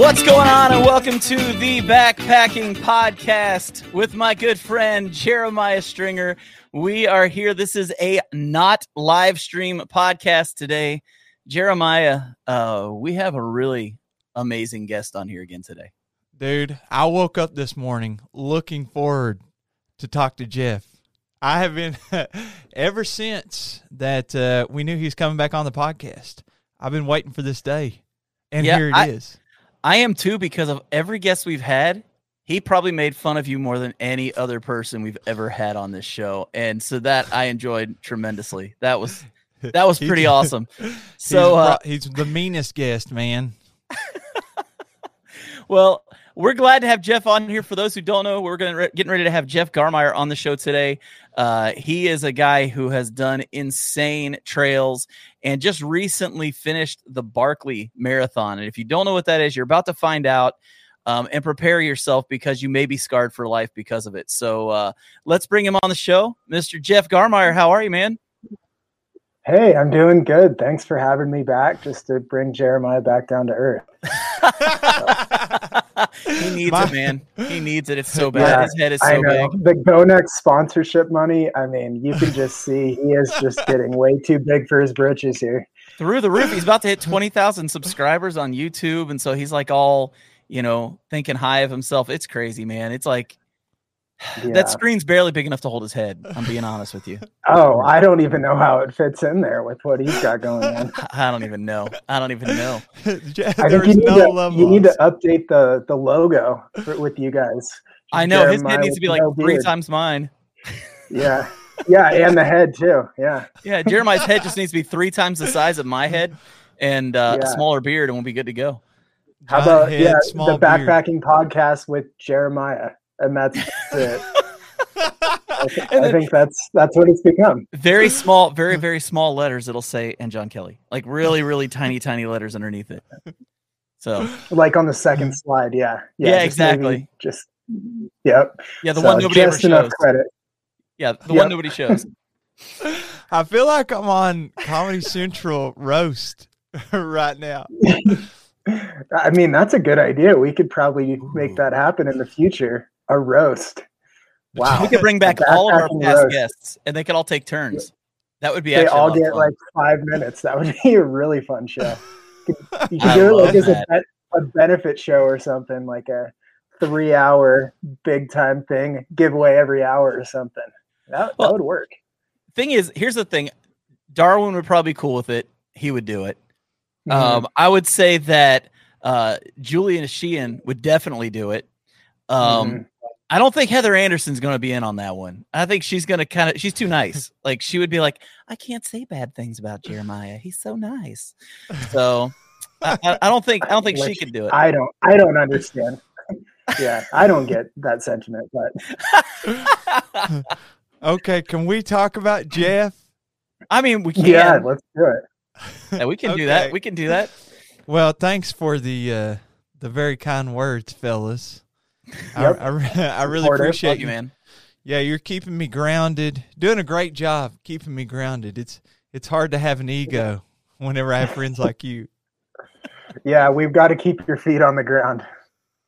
What's going on, and welcome to the Backpacking Podcast with my good friend Jeremiah Stringer. We are here. This is a not live stream podcast today. Jeremiah, uh, we have a really amazing guest on here again today. Dude, I woke up this morning looking forward to talk to Jeff. I have been ever since that uh, we knew he was coming back on the podcast. I've been waiting for this day, and Yeah, here it I- is. I am too because of every guest we've had. He probably made fun of you more than any other person we've ever had on this show, and so that I enjoyed tremendously. That was that was pretty awesome. He's So, uh, he's the meanest guest, man. Well, we're glad to have Jeff on here. For those who don't know, we're going to getting ready to have Jeff Garmire on the show today. Uh, he is a guy who has done insane trails and just recently finished the Barkley Marathon. And if you don't know what that is, you're about to find out. Um, and prepare yourself because you may be scarred for life because of it. So uh, let's bring him on the show, Mr. Jeff Garmire. How are you, man? Hey, I'm doing good. Thanks for having me back just to bring Jeremiah back down to earth. he needs My- it, man. He needs it. It's so bad. Yeah, His head is so big. the GoNex sponsorship money. I mean, you can just see he is just getting way too big for his britches here. through the roof. He's about to hit 20,000 subscribers on YouTube. And so he's like all, you know, thinking high of himself. It's crazy, man. It's like Yeah. that screen's barely big enough to hold his head. I'm being honest with you. Oh, I don't even know how it fits in there with what he's got going on. I don't even know. I don't even know. Jeff, I think you need, no to, you need to update the the logo for, with you guys. I know his head needs to be like no three beard. times mine. Yeah, yeah, and the head too. Yeah, Yeah, Jeremiah's head just needs to be three times the size of my head and uh, a smaller beard, and we'll be good to go. how about head, yeah small the beard. backpacking podcast with Jeremiah, and that's it. I, th- And I think that's that's what it's become. Very small, very very small letters. It'll say and John Kelly, like really really tiny tiny letters underneath it. So Like on the second slide, yeah, Yeah, just maybe exactly. Just yep. yeah, the So one nobody ever just enough shows. credit. Yeah, the Yep. one nobody shows. I feel like I'm on Comedy Central roast right now. I mean, that's a good idea. We could probably make that happen in the future. A roast. Wow. We could bring back all of our past roast. guests, and they could all take turns. That would be They all get fun. like five minutes. That would be a really fun show. You could, you could do it like as a, a benefit show or something, like a three hour big time thing, giveaway every hour or something. That, Well- that would work. thing is, here's the thing: Darwin would probably be cool with it. He would do it. Mhm. Um, I would say that uh, Julian Sheehan would definitely do it. Um, Mhm. I don't think Heather Anderson's going to be in on that one. I think she's going to kind of. She's too nice. Like she would be like, I can't say bad things about Jeremiah. He's so nice. So I, I, I don't think I don't think she Which could do it. I don't. I don't understand. yeah, I don't get that sentiment, but Okay, can we talk about Jeff? I mean, we can. yeah, let's do it. Yeah, we can do that. We can do that. Well, thanks for the uh, the very kind words, fellas. Yep. I, I, I really Supportive. appreciate Love you, you, man. Yeah, you're keeping me grounded. Doing a great job keeping me grounded. It's it's hard to have an ego whenever I have friends like you. Yeah, we've got to keep your feet on the ground.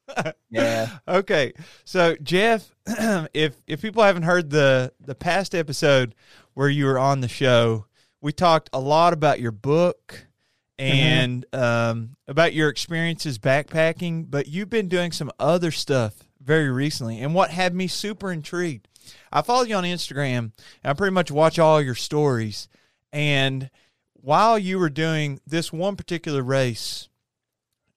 Yeah. Okay, so Jeff, if if people haven't heard the the past episode where you were on the show, we talked a lot about your book and um, about your experiences backpacking. But you've been doing some other stuff very recently, and what had me super intrigued. I follow you on Instagram, and I pretty much watch all your stories. And while you were doing this one particular race,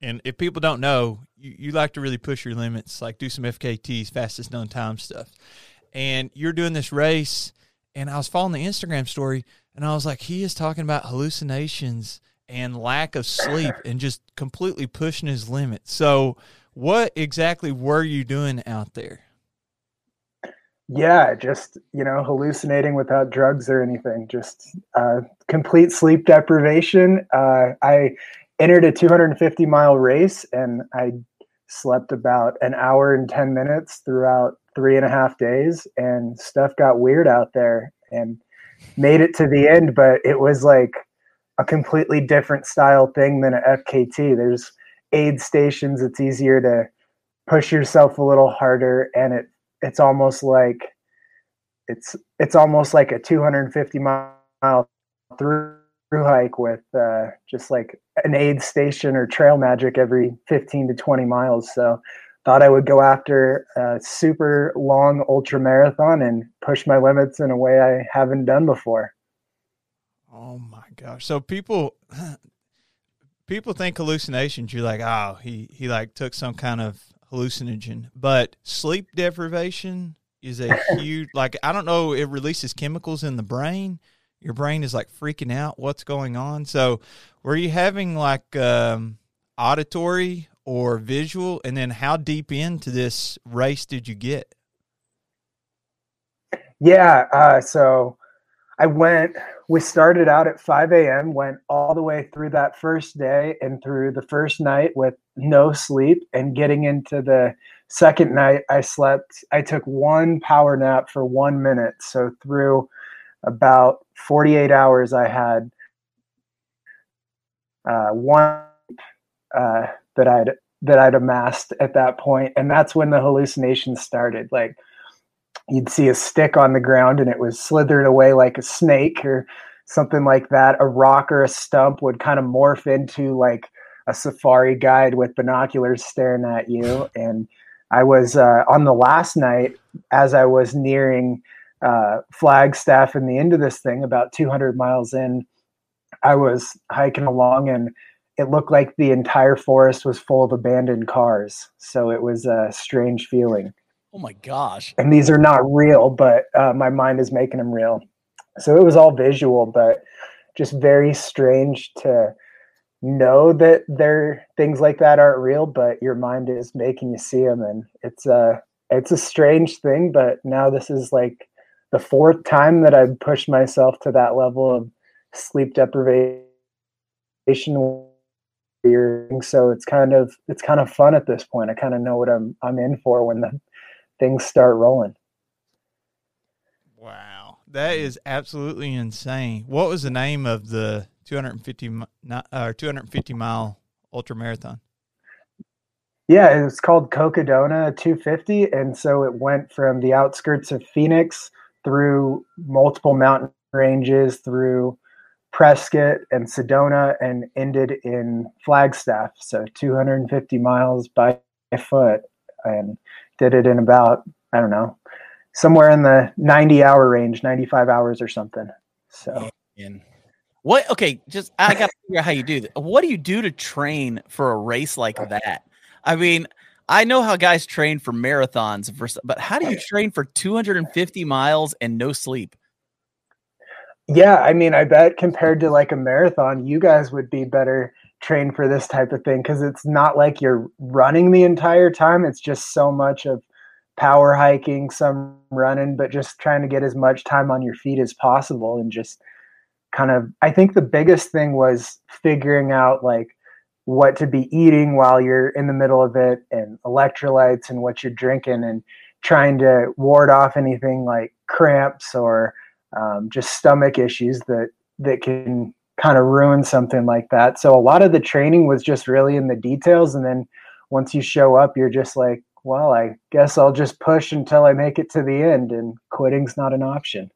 and if people don't know, you, you like to really push your limits, like do some FKTs, fastest known time stuff. And you're doing this race, and I was following the Instagram story, and I was like, he is talking about hallucinations and lack of sleep and just completely pushing his limits. So, what exactly were you doing out there? Yeah, just you know, hallucinating without drugs or anything. Just uh, complete sleep deprivation. Uh, I entered a 250 mile race, and I slept about an hour and 10 minutes throughout three and a half days, and stuff got weird out there, and made it to the end. But it was like a completely different style thing than a FKT. There's aid stations, it's easier to push yourself a little harder, and it it's almost like it's it's almost like a 250 mile through hike with uh, just like an aid station or trail magic every 15 to 20 miles. So thought I would go after a super long ultra marathon and push my limits in a way I haven't done before. Oh my gosh. So people people think hallucinations, you're like, oh, he he like took some kind of hallucinogen. But sleep deprivation is a huge like I don't know, it releases chemicals in the brain. Your brain is like freaking out what's going on. So were you having like um auditory or visual? And then how deep into this race did you get? Yeah, uh, so I went, we started out at 5 a.m., went all the way through that first day and through the first night with no sleep. And getting into the second night, I slept, I took one power nap for one minute. So through about 48 hours, I had uh, one uh, that I'd that I'd amassed at that point, and that's when the hallucinations started. Like you'd see a stick on the ground, and it was slithering away like a snake or something like that. A rock or a stump would kind of morph into like a safari guide with binoculars staring at you. And I was uh, on the last night as I was nearing uh, Flagstaff and the end of this thing, about 200 miles in. I was hiking along and it looked like the entire forest was full of abandoned cars. So it was a strange feeling. Oh my gosh. And these are not real, but uh, my mind is making them real. So it was all visual, but just very strange to know that there things like that aren't real, but your mind is making you see them. And it's a, it's a strange thing, but now this is like the fourth time that I've pushed myself to that level of sleep deprivation so it's kind of it's kind of fun at this point. I kind of know what I'm I'm in for when the things start rolling. Wow, that is absolutely insane. What was the name of the 250 or uh, 250 mile ultra marathon? Yeah, it was called Cocodona 250, and so it went from the outskirts of Phoenix through multiple mountain ranges through Prescott and Sedona and ended in Flagstaff. So 250 miles by foot and did it in about, I don't know, somewhere in the 90 hour range, 95 hours or something. So, Man. what, okay, just I got to figure out how you do that. What do you do to train for a race like that? I mean, I know how guys train for marathons, but how do you train for 250 miles and no sleep? Yeah, I mean, I bet compared to like a marathon, you guys would be better trained for this type of thing because it's not like you're running the entire time. It's just so much of power hiking, some running, but just trying to get as much time on your feet as possible and just kind of I think the biggest thing was figuring out like what to be eating while you're in the middle of it and electrolytes and what you're drinking and trying to ward off anything like cramps or um, just stomach issues that that can kind of ruin something like that. So a lot of the training was just really in the details, and then once you show up, you're just like, well, I guess I'll just push until I make it to the end, and quitting's not an option.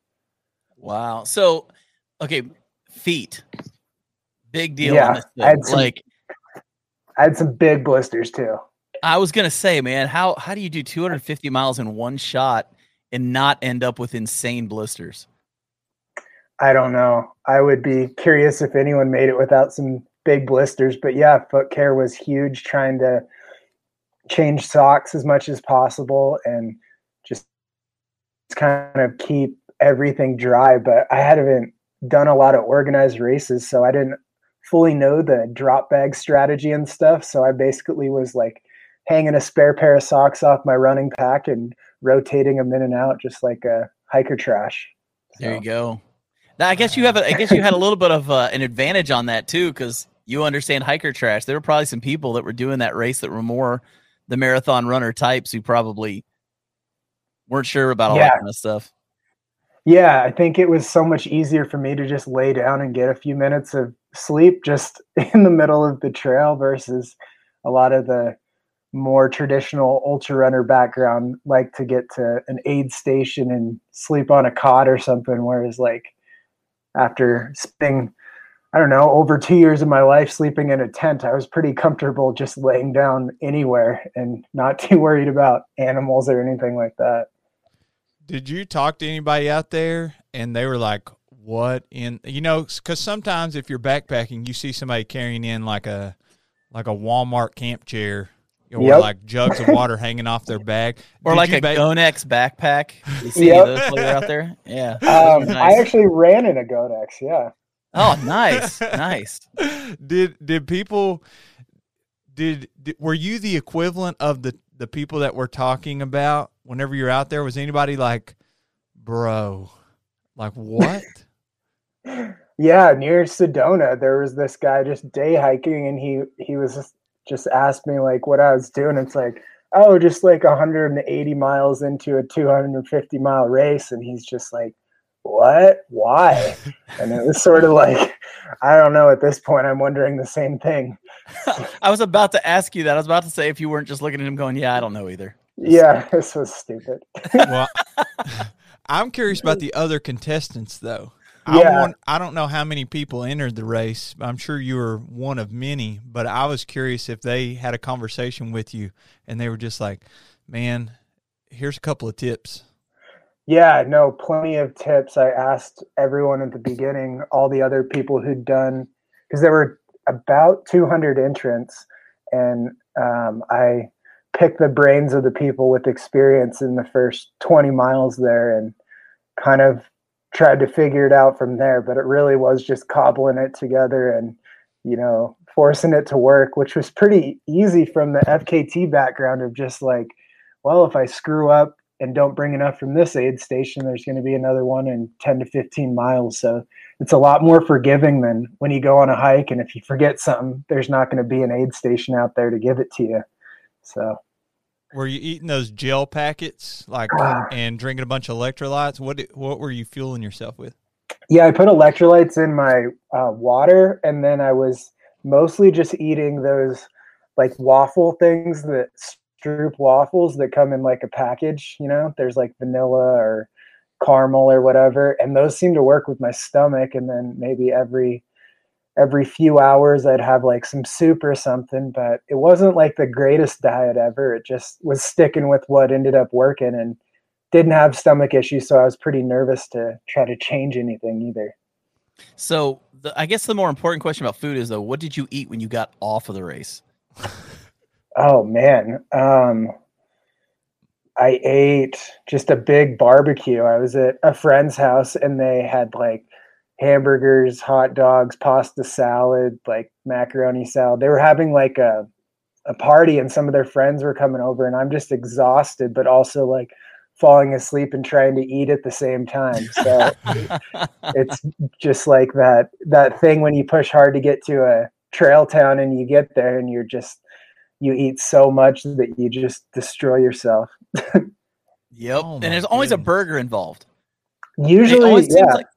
Wow. So, okay, feet, big deal. Yeah, I had some, like, I had some big blisters too. I was gonna say, man, how how do you do 250 miles in one shot and not end up with insane blisters? I don't know. I would be curious if anyone made it without some big blisters. But yeah, foot care was huge, trying to change socks as much as possible and just kind of keep everything dry. But I hadn't done a lot of organized races, so I didn't fully know the drop bag strategy and stuff. So I basically was like hanging a spare pair of socks off my running pack and rotating them in and out just like a hiker trash. So. There you go. Now, I guess you have. A, I guess you had a little bit of uh, an advantage on that too, because you understand hiker trash. There were probably some people that were doing that race that were more the marathon runner types who probably weren't sure about all yeah. that kind of stuff. Yeah, I think it was so much easier for me to just lay down and get a few minutes of sleep just in the middle of the trail versus a lot of the more traditional ultra runner background like to get to an aid station and sleep on a cot or something. Whereas like after spending, I don't know, over two years of my life sleeping in a tent, I was pretty comfortable just laying down anywhere and not too worried about animals or anything like that. Did you talk to anybody out there and they were like, what in, you know, because sometimes if you're backpacking, you see somebody carrying in like a, like a Walmart camp chair or yep. like jugs of water hanging off their bag, or Did like a ba- Gonex backpack. You see yep. those while you're out there? Yeah. Um, nice. I actually ran in a Gonex. Yeah. Oh, nice, nice. Did did people did, did were you the equivalent of the the people that we're talking about whenever you're out there? Was anybody like, bro, like what? yeah, near Sedona, there was this guy just day hiking, and he he was just just asked me like what I was doing. It's like, oh, just like 180 miles into a 250 mile race, and he's just like, what? Why? and it was sort of like, I don't know. At this point, I'm wondering the same thing. I was about to ask you that. I was about to say if you weren't just looking at him going, yeah, I don't know either. Yeah, this was stupid. well, I'm curious about the other contestants though. Yeah. I, want, I don't know how many people entered the race. I'm sure you were one of many, but I was curious if they had a conversation with you and they were just like, man, here's a couple of tips. Yeah, no, plenty of tips. I asked everyone at the beginning, all the other people who'd done, because there were about 200 entrants, and um, I picked the brains of the people with experience in the first 20 miles there and kind of tried to figure it out from there but it really was just cobbling it together and you know forcing it to work which was pretty easy from the fkt background of just like well if i screw up and don't bring enough from this aid station there's going to be another one in 10 to 15 miles. So it's a lot more forgiving than when you go on a hike and if you forget something there's not going to be an aid station out there to give it to you. So were you eating those gel packets, like, and drinking a bunch of electrolytes? What what were you fueling yourself with? Yeah, I put electrolytes in my uh, water, and then I was mostly just eating those like waffle things that Stroop waffles that come in like a package. You know, there's like vanilla or caramel or whatever, and those seem to work with my stomach. And then maybe every every few hours I'd have like some soup or something, but it wasn't like the greatest diet ever. It just was sticking with what ended up working and didn't have stomach issues, so I was pretty nervous to try to change anything either. So, the, I guess the more important question about food is though, what did you eat when you got off of the race? oh man, um, I ate just a big barbecue. I was at a friend's house and they had like hamburgers, hot dogs, pasta salad, like macaroni salad. They were having like a a party and some of their friends were coming over and I'm just exhausted but also like falling asleep and trying to eat at the same time. So it's just like that that thing when you push hard to get to a trail town and you get there and you're just you eat so much that you just destroy yourself. yep. Oh and there's always a burger involved. Usually, yeah. Like,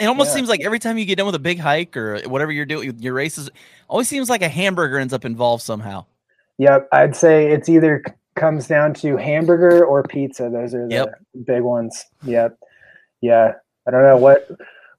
it almost yeah. seems like every time you get done with a big hike or whatever you're doing, your races, always seems like a hamburger ends up involved somehow. Yep, I'd say it's either comes down to hamburger or pizza. Those are the yep. big ones. Yep. Yeah. I don't know what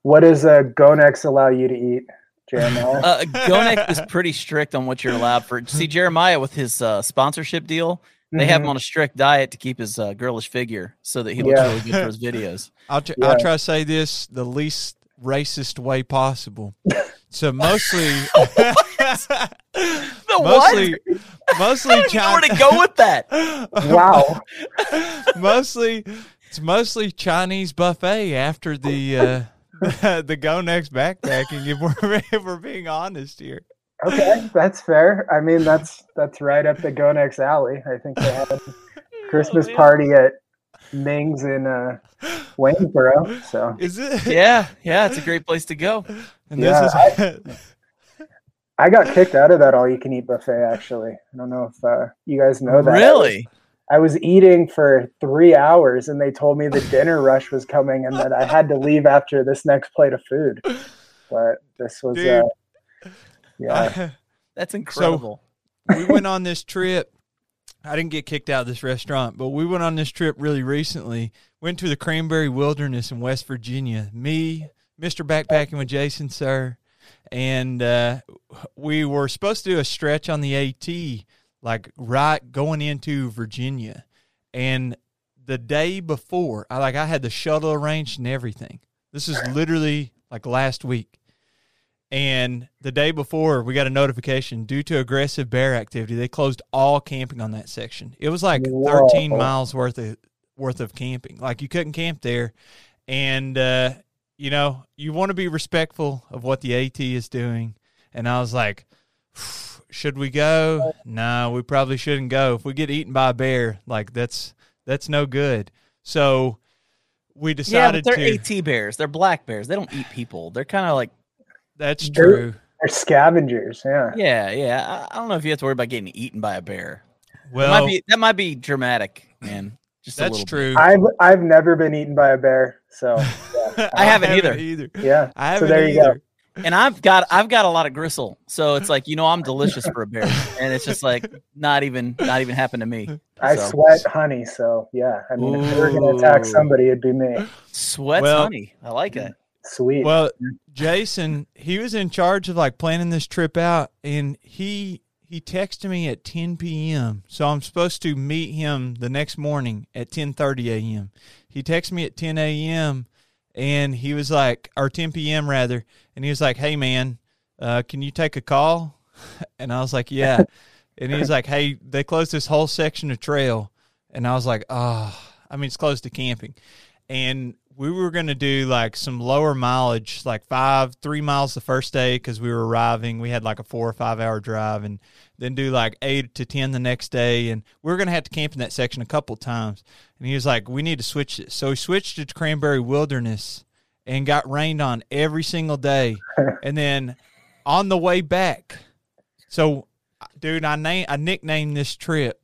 what does a Gonex allow you to eat, Jeremiah? uh, Gonex is pretty strict on what you're allowed for. See, Jeremiah with his uh, sponsorship deal, they mm-hmm. have him on a strict diet to keep his uh, girlish figure so that he looks yeah. really good for his videos. I'll, tr- yeah. I'll try to say this the least racist way possible. So mostly, mostly, mostly. I China- where to go with that? wow. mostly, it's mostly Chinese buffet after the uh, the Gonex backpacking. If we're if we're being honest here. Okay, that's fair. I mean, that's that's right up the Gonex alley. I think they had a Christmas oh, party at Ming's in uh, Waynesboro. So is it? Yeah, yeah, it's a great place to go. And yeah, this is. I, I got kicked out of that all-you-can-eat buffet. Actually, I don't know if uh, you guys know that. Really? I was eating for three hours, and they told me the dinner rush was coming, and that I had to leave after this next plate of food. But this was. Uh, yeah. That's incredible. we went on this trip. I didn't get kicked out of this restaurant, but we went on this trip really recently. Went to the Cranberry Wilderness in West Virginia. Me, Mr. Backpacking with Jason, sir, and uh, we were supposed to do a stretch on the AT, like right going into Virginia, and the day before, I like I had the shuttle arranged and everything. This is literally like last week. And the day before, we got a notification due to aggressive bear activity. They closed all camping on that section. It was like Whoa. 13 miles worth of worth of camping. Like you couldn't camp there, and uh, you know you want to be respectful of what the AT is doing. And I was like, should we go? No, we probably shouldn't go. If we get eaten by a bear, like that's that's no good. So we Yeah, decided but they're to. AT bears. They're black bears. They don't eat people. They're kind of like, That's They're- true. They're scavengers. Yeah. yeah, yeah. I, I don't know if you have to worry about getting eaten by a bear. that Well, might be that might be dramatic, man. Just a that's little bit. true. I've I've never been eaten by a bear. So yeah. I haven't either. either. yeah. I So haven't there you go. and I've got I've got a lot of gristle, so it's like you know I'm delicious for a bear, and it's just like not even not even happened to me. I sweat honey, so yeah. I mean, if they were going to attack somebody, it'd be me. Sweat Well- honey. I like it. Sweet. Well, Jason, he was in charge of like planning this trip out, and he he texted me at 10 p.m. So I'm supposed to meet him the next morning at 10:30 a.m. He texted me at 10 a.m. and he was like, or 10 p.m. rather, and he was like, "Hey man, uh, can you take a call?" And I was like, "Yeah." and he's like, "Hey, they closed this whole section of trail," and I was like, "Oh, I mean, it's closed to camping." and we were going to do like some lower mileage, like five, three miles the first day because we were arriving. We had like a four or five hour drive, and then do like eight to 10 the next day. And we were going to have to camp in that section a couple times. And he was like, we need to switch it. So we switched it to Cranberry Wilderness and got rained on every single day. and then on the way back, so dude, I, name, I nicknamed this trip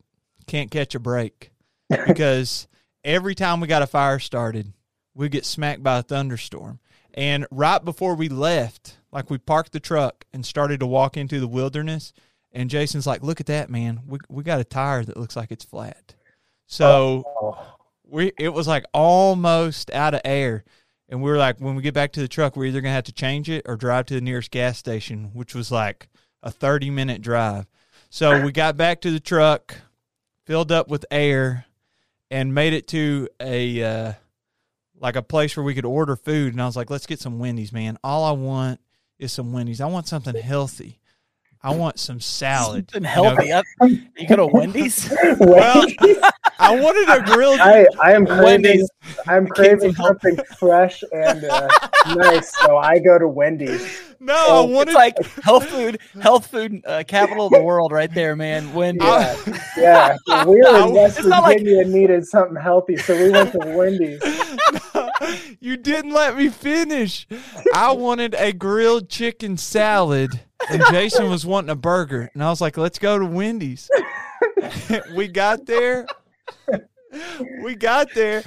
Can't Catch a Break because every time we got a fire started, we get smacked by a thunderstorm. And right before we left, like we parked the truck and started to walk into the wilderness, and Jason's like, "Look at that, man! We we got a tire that looks like it's flat." So Oh, we it was like almost out of air, and we were like, when we get back to the truck, we're either gonna have to change it or drive to the nearest gas station, which was like a thirty minute drive. So we got back to the truck, filled up with air, and made it to a uh, like a place where we could order food. And I was like, let's get some Wendy's, man. All I want is some Wendy's. I want something healthy. I want some salad. Something you know? healthy. Up. You go to Wendy's. Well, I wanted a grilled. I, I am craving Wendy's. I'm craving something fresh and uh, nice, so I go to Wendy's. No, I wanted It's like health food, health food uh, capital of the world, right there, man. Wendy's. Yeah, yeah. We were in West It's not like- Virginia and needed something healthy, so we went to Wendy's. you didn't let me finish. I wanted a grilled chicken salad, and Jason was wanting a burger. And I was like, let's go to Wendy's. we got there. We got there,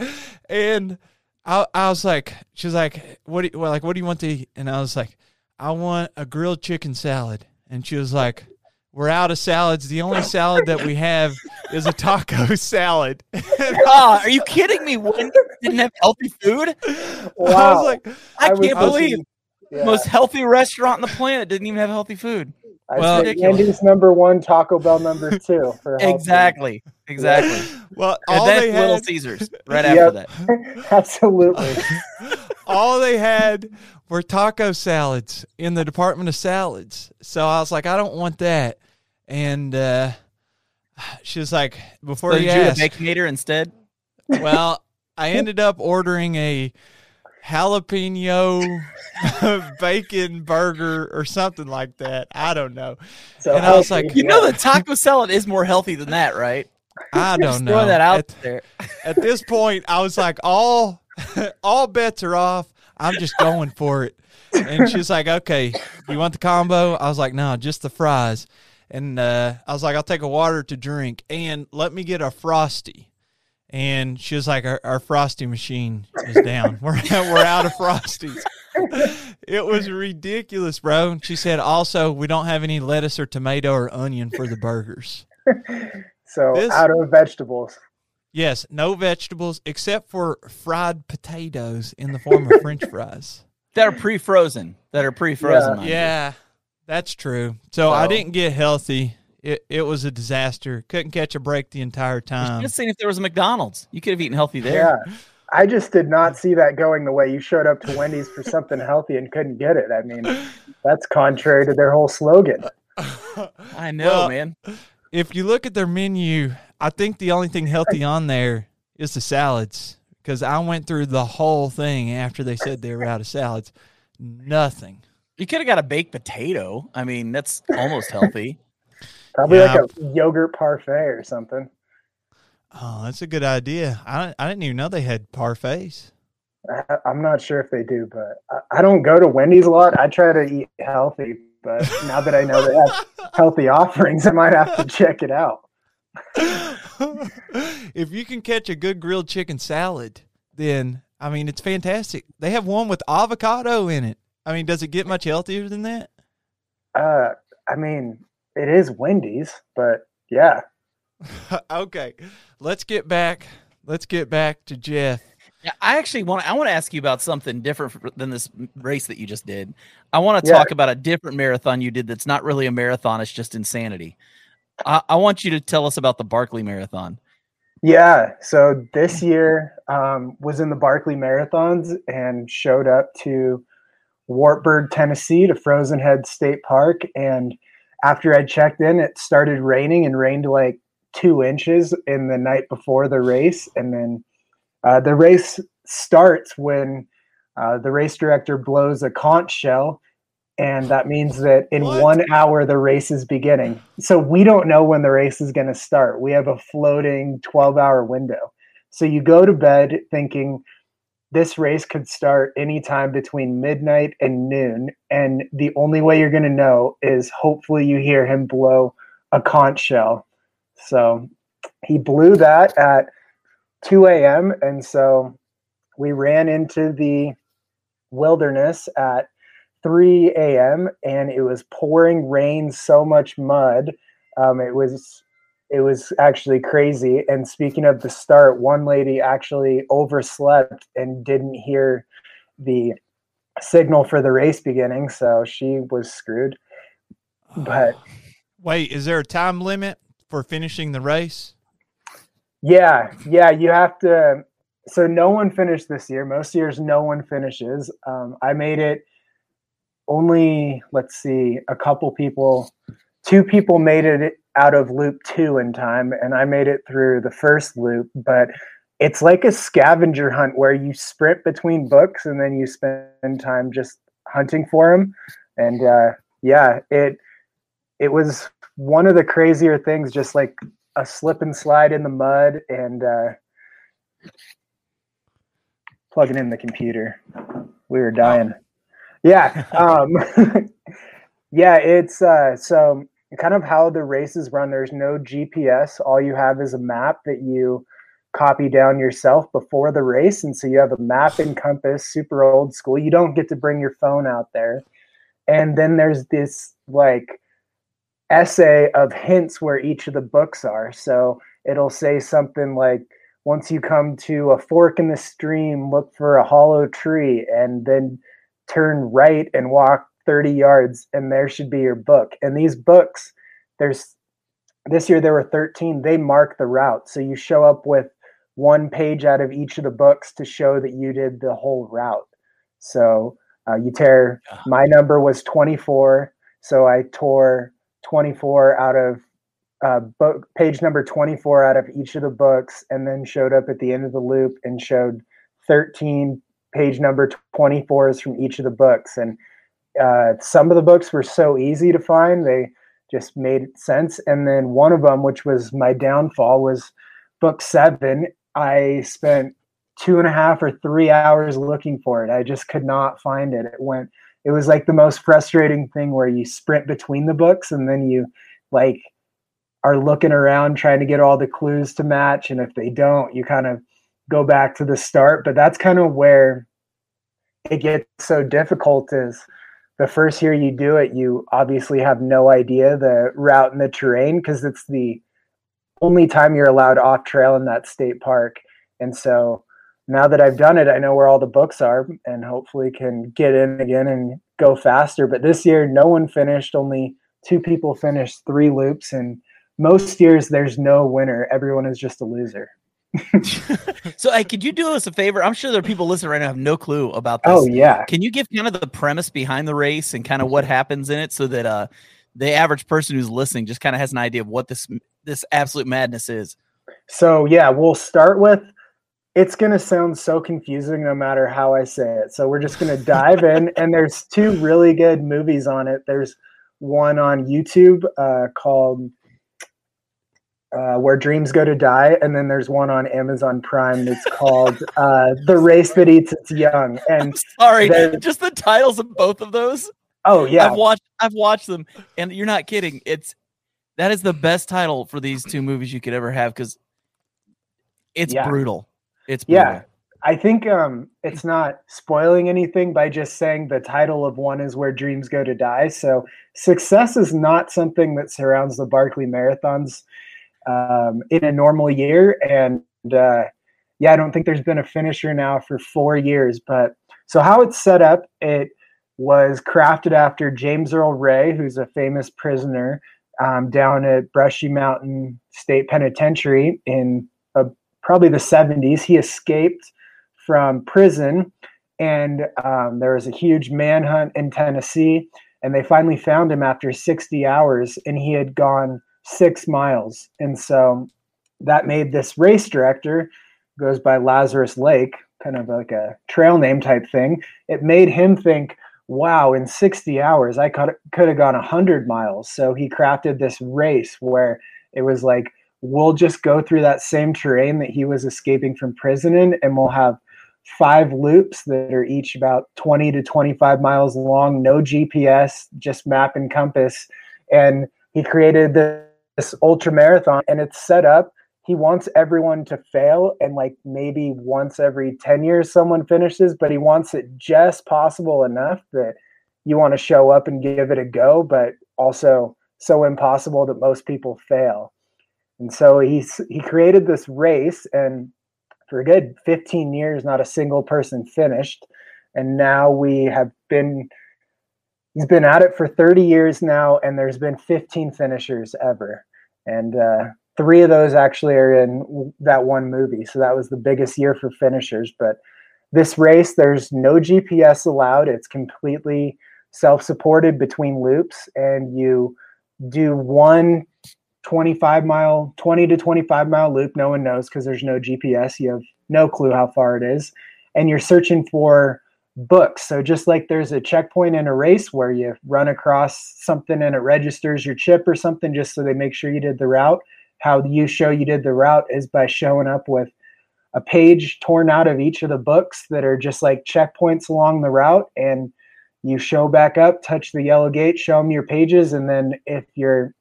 and I, I was like, she's like, what do you, well, like, what do you want to eat? And I was like, I want a grilled chicken salad. And she was like, we're out of salads. The only salad that we have is a taco salad. And Ah, are you kidding me? Wendy's didn't have healthy food. I Wow. was like, I, was can't believe thinking- yeah. most healthy restaurant on the planet didn't even have healthy food. I well- said Ridiculous. Wendy's number one, Taco Bell number two. For health. Exactly, exactly. well, And all then they Little Caesars right Yep. after that. Absolutely. all they had were taco salads in the department of salads. So I was like, I don't want that. And uh, she was like, before So you did you ask, a baconator instead? well, I ended up ordering a jalapeno bacon burger or something like that. I don't know. So And I was like, You know the taco salad is more healthy than that, right? I don't know. throwing that out At- there. at this point, I was like, all all bets are off. I'm just going for it. And she's like, okay, you want the combo? I was like, no, just the fries. And uh, I was like, I'll take a water to drink and let me get a frosty. And she was like, our, our frosty machine is down. We're we're out of frosties. it was ridiculous, bro. She said also we don't have any lettuce or tomato or onion for the burgers. so this, out of vegetables. Yes, no vegetables except for fried potatoes in the form of French fries that are pre-frozen. That are pre-frozen. Yeah, yeah that's true. So, so I didn't get healthy. It it was a disaster. Couldn't catch a break the entire time. Just seeing if there was a McDonald's. You could have eaten healthy there. Yeah. I just did not see that going the way you showed up to Wendy's for something healthy and couldn't get it. I mean, that's contrary to their whole slogan. I know, well, man. If you look at their menu, I think the only thing healthy on there is the salads because I went through the whole thing after they said they were out of salads. Nothing. You could have got a baked potato. I mean, that's almost healthy. Probably yeah. like a yogurt parfait or something. Oh, that's a good idea. I I didn't even know they had parfaits. I, am not sure if they do, but I, I, don't go to Wendy's a lot. I try to eat healthy, but now that I know they have healthy offerings, I might have to check it out. if you can catch a good grilled chicken salad, then I mean it's fantastic. They have one with avocado in it. I mean, does it get much healthier than that? Uh, I mean, it is Wendy's, but yeah. okay, let's get back. Let's get back to Jeff. Yeah, I actually want. I want to ask you about something different than this race that you just did. I want to yeah. talk about a different marathon you did. That's not really a marathon. It's just insanity. I, want you to tell us about the Barkley Marathon. Yeah, so this year um, was in the Barkley Marathons and showed up to Wartburg, Tennessee, to Frozen Head State Park, and after I checked in, it started raining and rained like two inches in the night before the race. And then uh, the race starts when uh, the race director blows a conch shell. And that means that in what? one hour, the race is beginning. So we don't know when the race is going to start. We have a floating 12 hour window. So you go to bed thinking, this race could start anytime between midnight and noon. And the only way you're going to know is hopefully you hear him blow a conch shell. So he blew that at 2 a.m. And so we ran into the wilderness at 3 a.m. and it was pouring rain, so much mud. Um, it was it was actually crazy. And speaking of the start, one lady actually overslept and didn't hear the signal for the race beginning, so she was screwed. But wait, is there a time limit for finishing the race? Yeah, yeah, you have to. So no one finished this year. Most years, no one finishes. Um, I made it. Only let's see, a couple people, two people made it out of loop two in time, and I made it through the first loop. But it's like a scavenger hunt where you sprint between books and then you spend time just hunting for them. And uh, yeah, it it was one of the crazier things, just like a slip and slide in the mud and uh, plugging in the computer. We were dying. Yeah. Um, yeah, it's uh, so kind of how the races run. There's no GPS. All you have is a map that you copy down yourself before the race. And so you have a map and compass, super old school. You don't get to bring your phone out there. And then there's this like essay of hints where each of the books are. So it'll say something like, once you come to a fork in the stream, look for a hollow tree and then turn right and walk 30 yards and there should be your book. And these books there's this year there were 13 they mark the route. So you show up with one page out of each of the books to show that you did the whole route. So uh, you tear my number was 24 so i tore 24 out of uh, book page number 24 out of each of the books and then showed up at the end of the loop and showed 13 page number 24 is from each of the books. And uh, some of the books were so easy to find they just made sense. And then one of them which was my downfall was book seven. I spent two and a half or three hours looking for it. I just could not find it. It went it was like the most frustrating thing where you sprint between the books and then you like are looking around trying to get all the clues to match. And if they don't you kind of go back to the start but that's kind of where it gets so difficult is the first year you do it, you obviously have no idea the route and the terrain because it's the only time you're allowed off trail in that state park. And so now that I've done it, I know where all the books are and hopefully can get in again and go faster. But this year, no one finished, only two people finished three loops. And most years, there's no winner. Everyone is just a loser. so, hey, could you do us a favor? I'm sure there are people listening right now have no clue about this. Oh yeah. Can you give kind of the premise behind the race and kind of what happens in it, so that uh, the average person who's listening just kind of has an idea of what this this absolute madness is? So yeah, we'll start with. It's going to sound so confusing no matter how I say it. So we're just going to dive in, and there's two really good movies on it. There's one on YouTube uh, called uh, where dreams go to die and then there's one on amazon prime that's called uh, the race that eats its young. And sorry just the titles of both of those? Oh yeah. I've watched i've watched them and you're not kidding it's that is the best title for these two movies you could ever have because it's yeah. brutal. It's brutal. yeah i think um, it's not spoiling anything by just saying the title of one is where dreams go to die. So success is not something that surrounds the barkley marathons um, in a normal year. And uh, yeah, I don't think there's been a finisher now for four years. But so how it's set up, it was crafted after James Earl Ray, who's a famous prisoner um, down at Brushy Mountain State Penitentiary in uh, probably the 70s. He escaped from prison, and um, there was a huge manhunt in Tennessee. And they finally found him after 60 hours, and he had gone six miles. And so that made this race director, goes by Lazarus Lake, kind of like a trail name type thing. It made him think, wow, in 60 hours, I could, could have gone 100 miles. So he crafted this race where it was like, we'll just go through that same terrain that he was escaping from prison in, and we'll have five loops that are each about 20 to 25 miles long, no GPS, just map and compass. And he created the this ultra marathon and it's set up he wants everyone to fail and like maybe once every 10 years someone finishes but he wants it just possible enough that you want to show up and give it a go but also so impossible that most people fail. And so he's he created this race and for a good 15 years not a single person finished. And now we have been he's been at it for 30 years now and there's been 15 finishers ever. And uh, three of those actually are in that one movie. So that was the biggest year for finishers. But this race there's no gps allowed. It's completely self-supported between loops. And you do one 25 mile 20 to 25 mile loop no one knows because there's no gps you have no clue how far it is. And you're searching for books. So just like there's a checkpoint in a race where you run across something and it registers your chip or something just so they make sure you did the route, how you show you did the route is by showing up with a page torn out of each of the books that are just like checkpoints along the route and you show back up, touch the yellow gate, show them your pages, and then if you're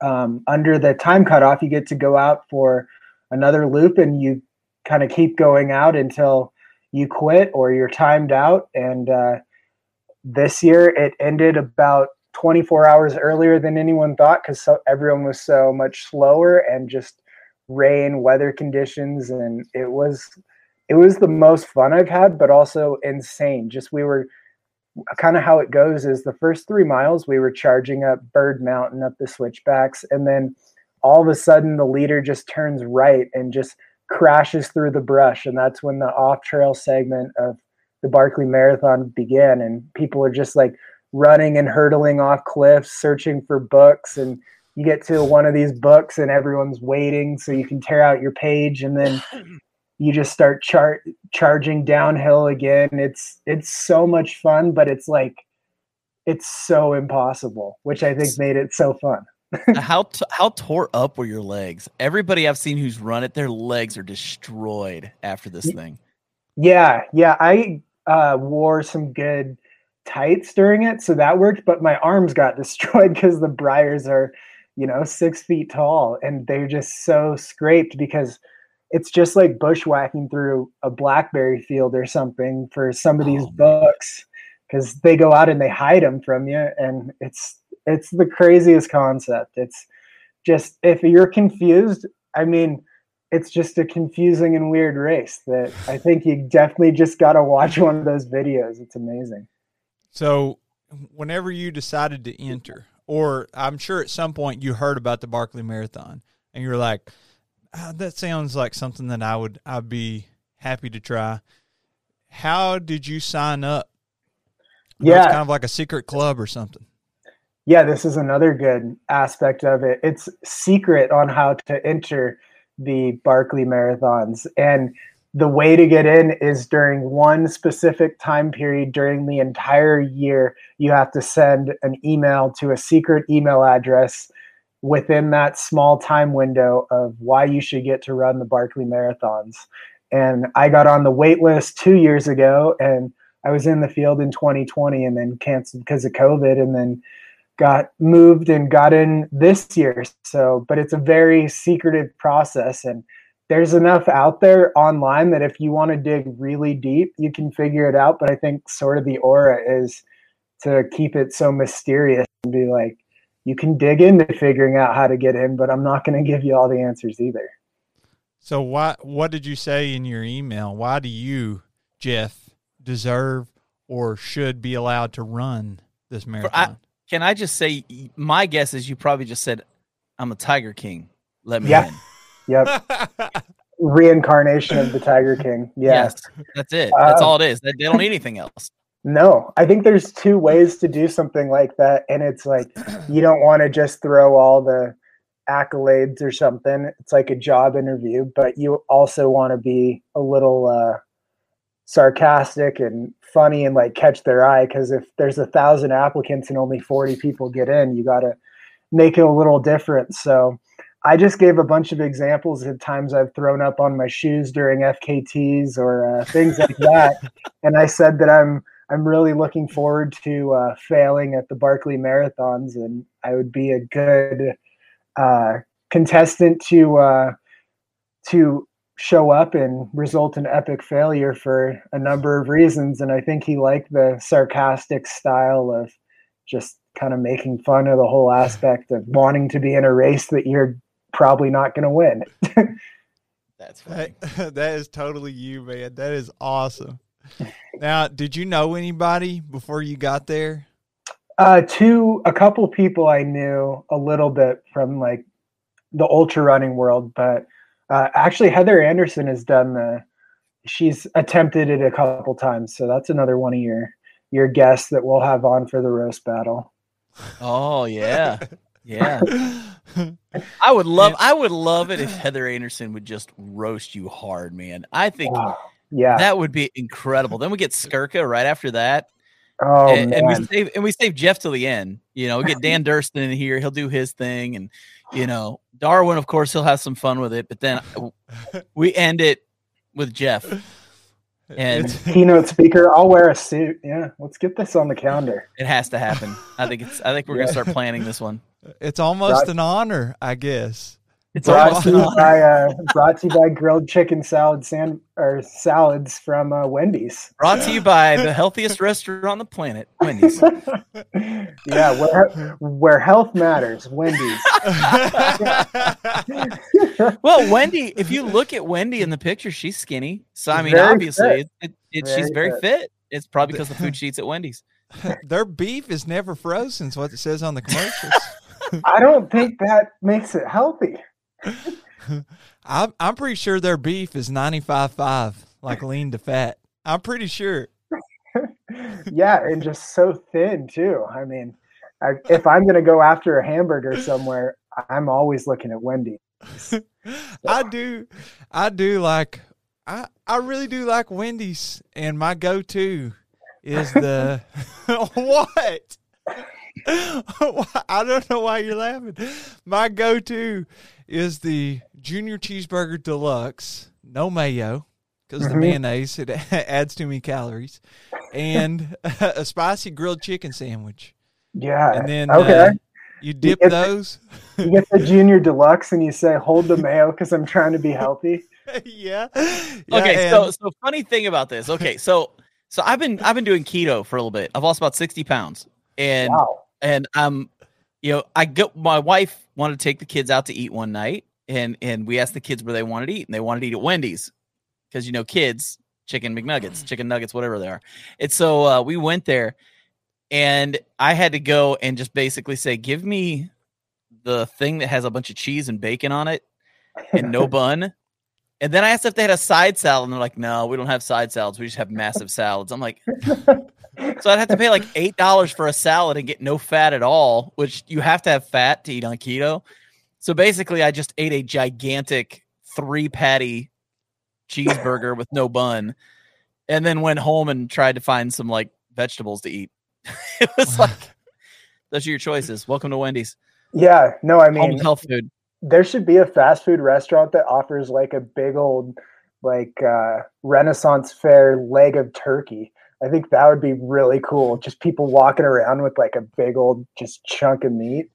um, under the time cutoff, you get to go out for another loop, and you kind of keep going out until you quit or you're timed out. And uh, this year it ended about 24 hours earlier than anyone thought because so, everyone was so much slower and just rain, weather conditions, and it was it was the most fun I've had, but also insane. Just we were kind of how it goes is the first three miles we were charging up Bird Mountain up the switchbacks, and then all of a sudden the leader just turns right and just crashes through the brush, and that's when the off trail segment of the Barkley Marathon began, and people are just like running and hurtling off cliffs, searching for books, and you get to one of these books, and everyone's waiting so you can tear out your page, and then you just start char- charging downhill again. It's it's so much fun, but it's like it's so impossible, which I think made it so fun how t- how tore up were your legs? Everybody I've seen who's run it, their legs are destroyed after this thing. Yeah, yeah. I uh, wore some good tights during it, so that worked. But my arms got destroyed because the briars are, you know, six feet tall, and they're just so scraped because it's just like bushwhacking through a blackberry field or something for some of these Oh, books because they go out and they hide them from you and it's it's the craziest concept it's just if you're confused i mean it's just a confusing and weird race that i think you definitely just got to watch one of those videos it's amazing So, whenever you decided to enter, or I'm sure at some point you heard about the Barkley Marathon, and you're like, "Ah, "That sounds like something that I would I'd be happy to try." How did you sign up? Yeah. it's kind of like a secret club or something. Yeah, this is another good aspect of it. It's secret on how to enter the Barkley marathons. And the way to get in is during one specific time period during the entire year. You have to send an email to a secret email address within that small time window of why you should get to run the Barkley marathons. And I got on the wait list two years ago and I was in the field in 2020 and then canceled because of COVID. And then got moved and got in this year. So, but it's a very secretive process and there's enough out there online that if you want to dig really deep, you can figure it out. But I think sort of the aura is to keep it so mysterious and be like, you can dig into figuring out how to get in, but I'm not going to give you all the answers either. So, why? What did you say in your email? Why do you, Jeff, deserve or should be allowed to run this marathon? Can I just say, my guess is you probably just said, "I'm a Tiger King. Let me Yeah. in." Yep. Reincarnation of the Tiger King. Yeah. Yes, that's it. That's Uh, all it is. They, they don't need anything else. No, I think there's two ways to do something like that. And it's like, you don't want to just throw all the accolades or something. It's like a job interview, but you also want to be a little uh, sarcastic and funny and like catch their eye. Cause if there's a thousand applicants and only 40 people get in, you got to make it a little different. So I just gave a bunch of examples of times I've thrown up on my shoes during FKTs or uh, things like that. and I said that I'm I'm really looking forward to uh, failing at the Barkley marathons, and I would be a good uh, contestant to uh, to show up and result in epic failure for a number of reasons. And I think he liked the sarcastic style of just kind of making fun of the whole aspect of wanting to be in a race that you're probably not going to win. That's funny. That, that is totally you, man. That is awesome. Now, did you know anybody before you got there? Uh, two, a couple people I knew a little bit from like the ultra running world, but uh, actually Heather Anderson has done the. She's attempted it a couple times, so that's another one of your your guests that we'll have on for the roast battle. Oh yeah, yeah. I would love. I would love it if Heather Anderson would just roast you hard, man. I think Wow. Yeah. that would be incredible. Then we get Skurka right after that, oh and, and we save and we save Jeff till the end. You know, we get Dan Durston in here. He'll do his thing, and you know, Darwin, of course, he'll have some fun with it. But then we end it with Jeff. And- it's, Keynote speaker. I'll wear a suit. Yeah. Let's get this on the calendar. It has to happen. I think it's. I think we're gonna start planning this one. it's almost Right. an honor, I guess. It's Brought to you by uh, brought to you by grilled chicken salad sand or salads from uh, Wendy's. Brought to you by the healthiest restaurant on the planet, Wendy's. yeah, where where health matters, Wendy's. Well, Wendy, if you look at Wendy in the picture, she's skinny. So I mean, Very obviously, fit. it, it, it, she's Very very fit. It's probably because the food she eats at Wendy's. Their beef is never frozen, is what it says on the commercials. I don't think that makes it healthy. I'm I'm pretty sure their beef is 95.5, like lean to fat. I'm pretty sure. Yeah, and just so thin too. I mean, I, if I'm gonna go after a hamburger somewhere, I'm always looking at Wendy. I do, I do like, I I really do like Wendy's, and my go-to is the what? I don't know why you're laughing. My go-to is the junior cheeseburger deluxe, no mayo, because the Mhm. mayonnaise it adds too many calories, and a spicy grilled chicken sandwich. Yeah. And then okay. uh, you dip get the- those. you get the junior deluxe and you say, "Hold the mayo because I'm trying to be healthy." yeah. okay, and- so so funny thing about this. Okay, so so I've been I've been doing keto for a little bit. I've lost about sixty pounds, and Wow. And um, you know, I go. My wife wanted to take the kids out to eat one night, and and we asked the kids where they wanted to eat, and they wanted to eat at Wendy's because you know kids chicken McNuggets, chicken nuggets, whatever they are. And so uh, we went there, and I had to go and just basically say, "Give me the thing that has a bunch of cheese and bacon on it, and no bun." And then I asked if they had a side salad, and they're like, "No, we don't have side salads. We just have massive salads." I'm like, so I'd have to pay like eight dollars for a salad and get no fat at all, which you have to have fat to eat on keto. So basically, I just ate a gigantic three patty cheeseburger with no bun, and then went home and tried to find some like vegetables to eat. it was like those are your choices. Welcome to Wendy's. Yeah. No, I mean, with health food. there should be a fast food restaurant that offers like a big old like uh renaissance fair leg of turkey i think that would be really cool just people walking around with like a big old just chunk of meat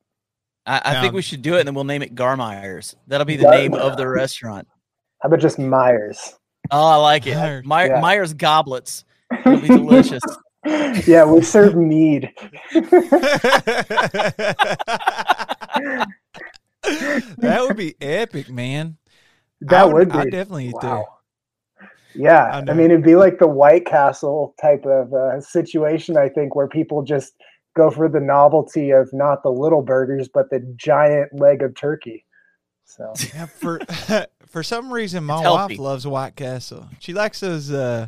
I, I think Um, we should do it, and then we'll name it Garmire's. That'll be the Gar- name of the restaurant. how about just myers Oh, I like it. Myers. My, Yeah. Myers goblets. It'll be delicious. yeah we serve mead that would be epic, man. that I would, be I definitely eat there. Wow yeah I I, mean it'd be like the white castle type of uh, situation i think where people just go for the novelty of not the little burgers but the giant leg of turkey so Yeah, for for some reason, my It's healthy. wife loves White Castle. She likes those uh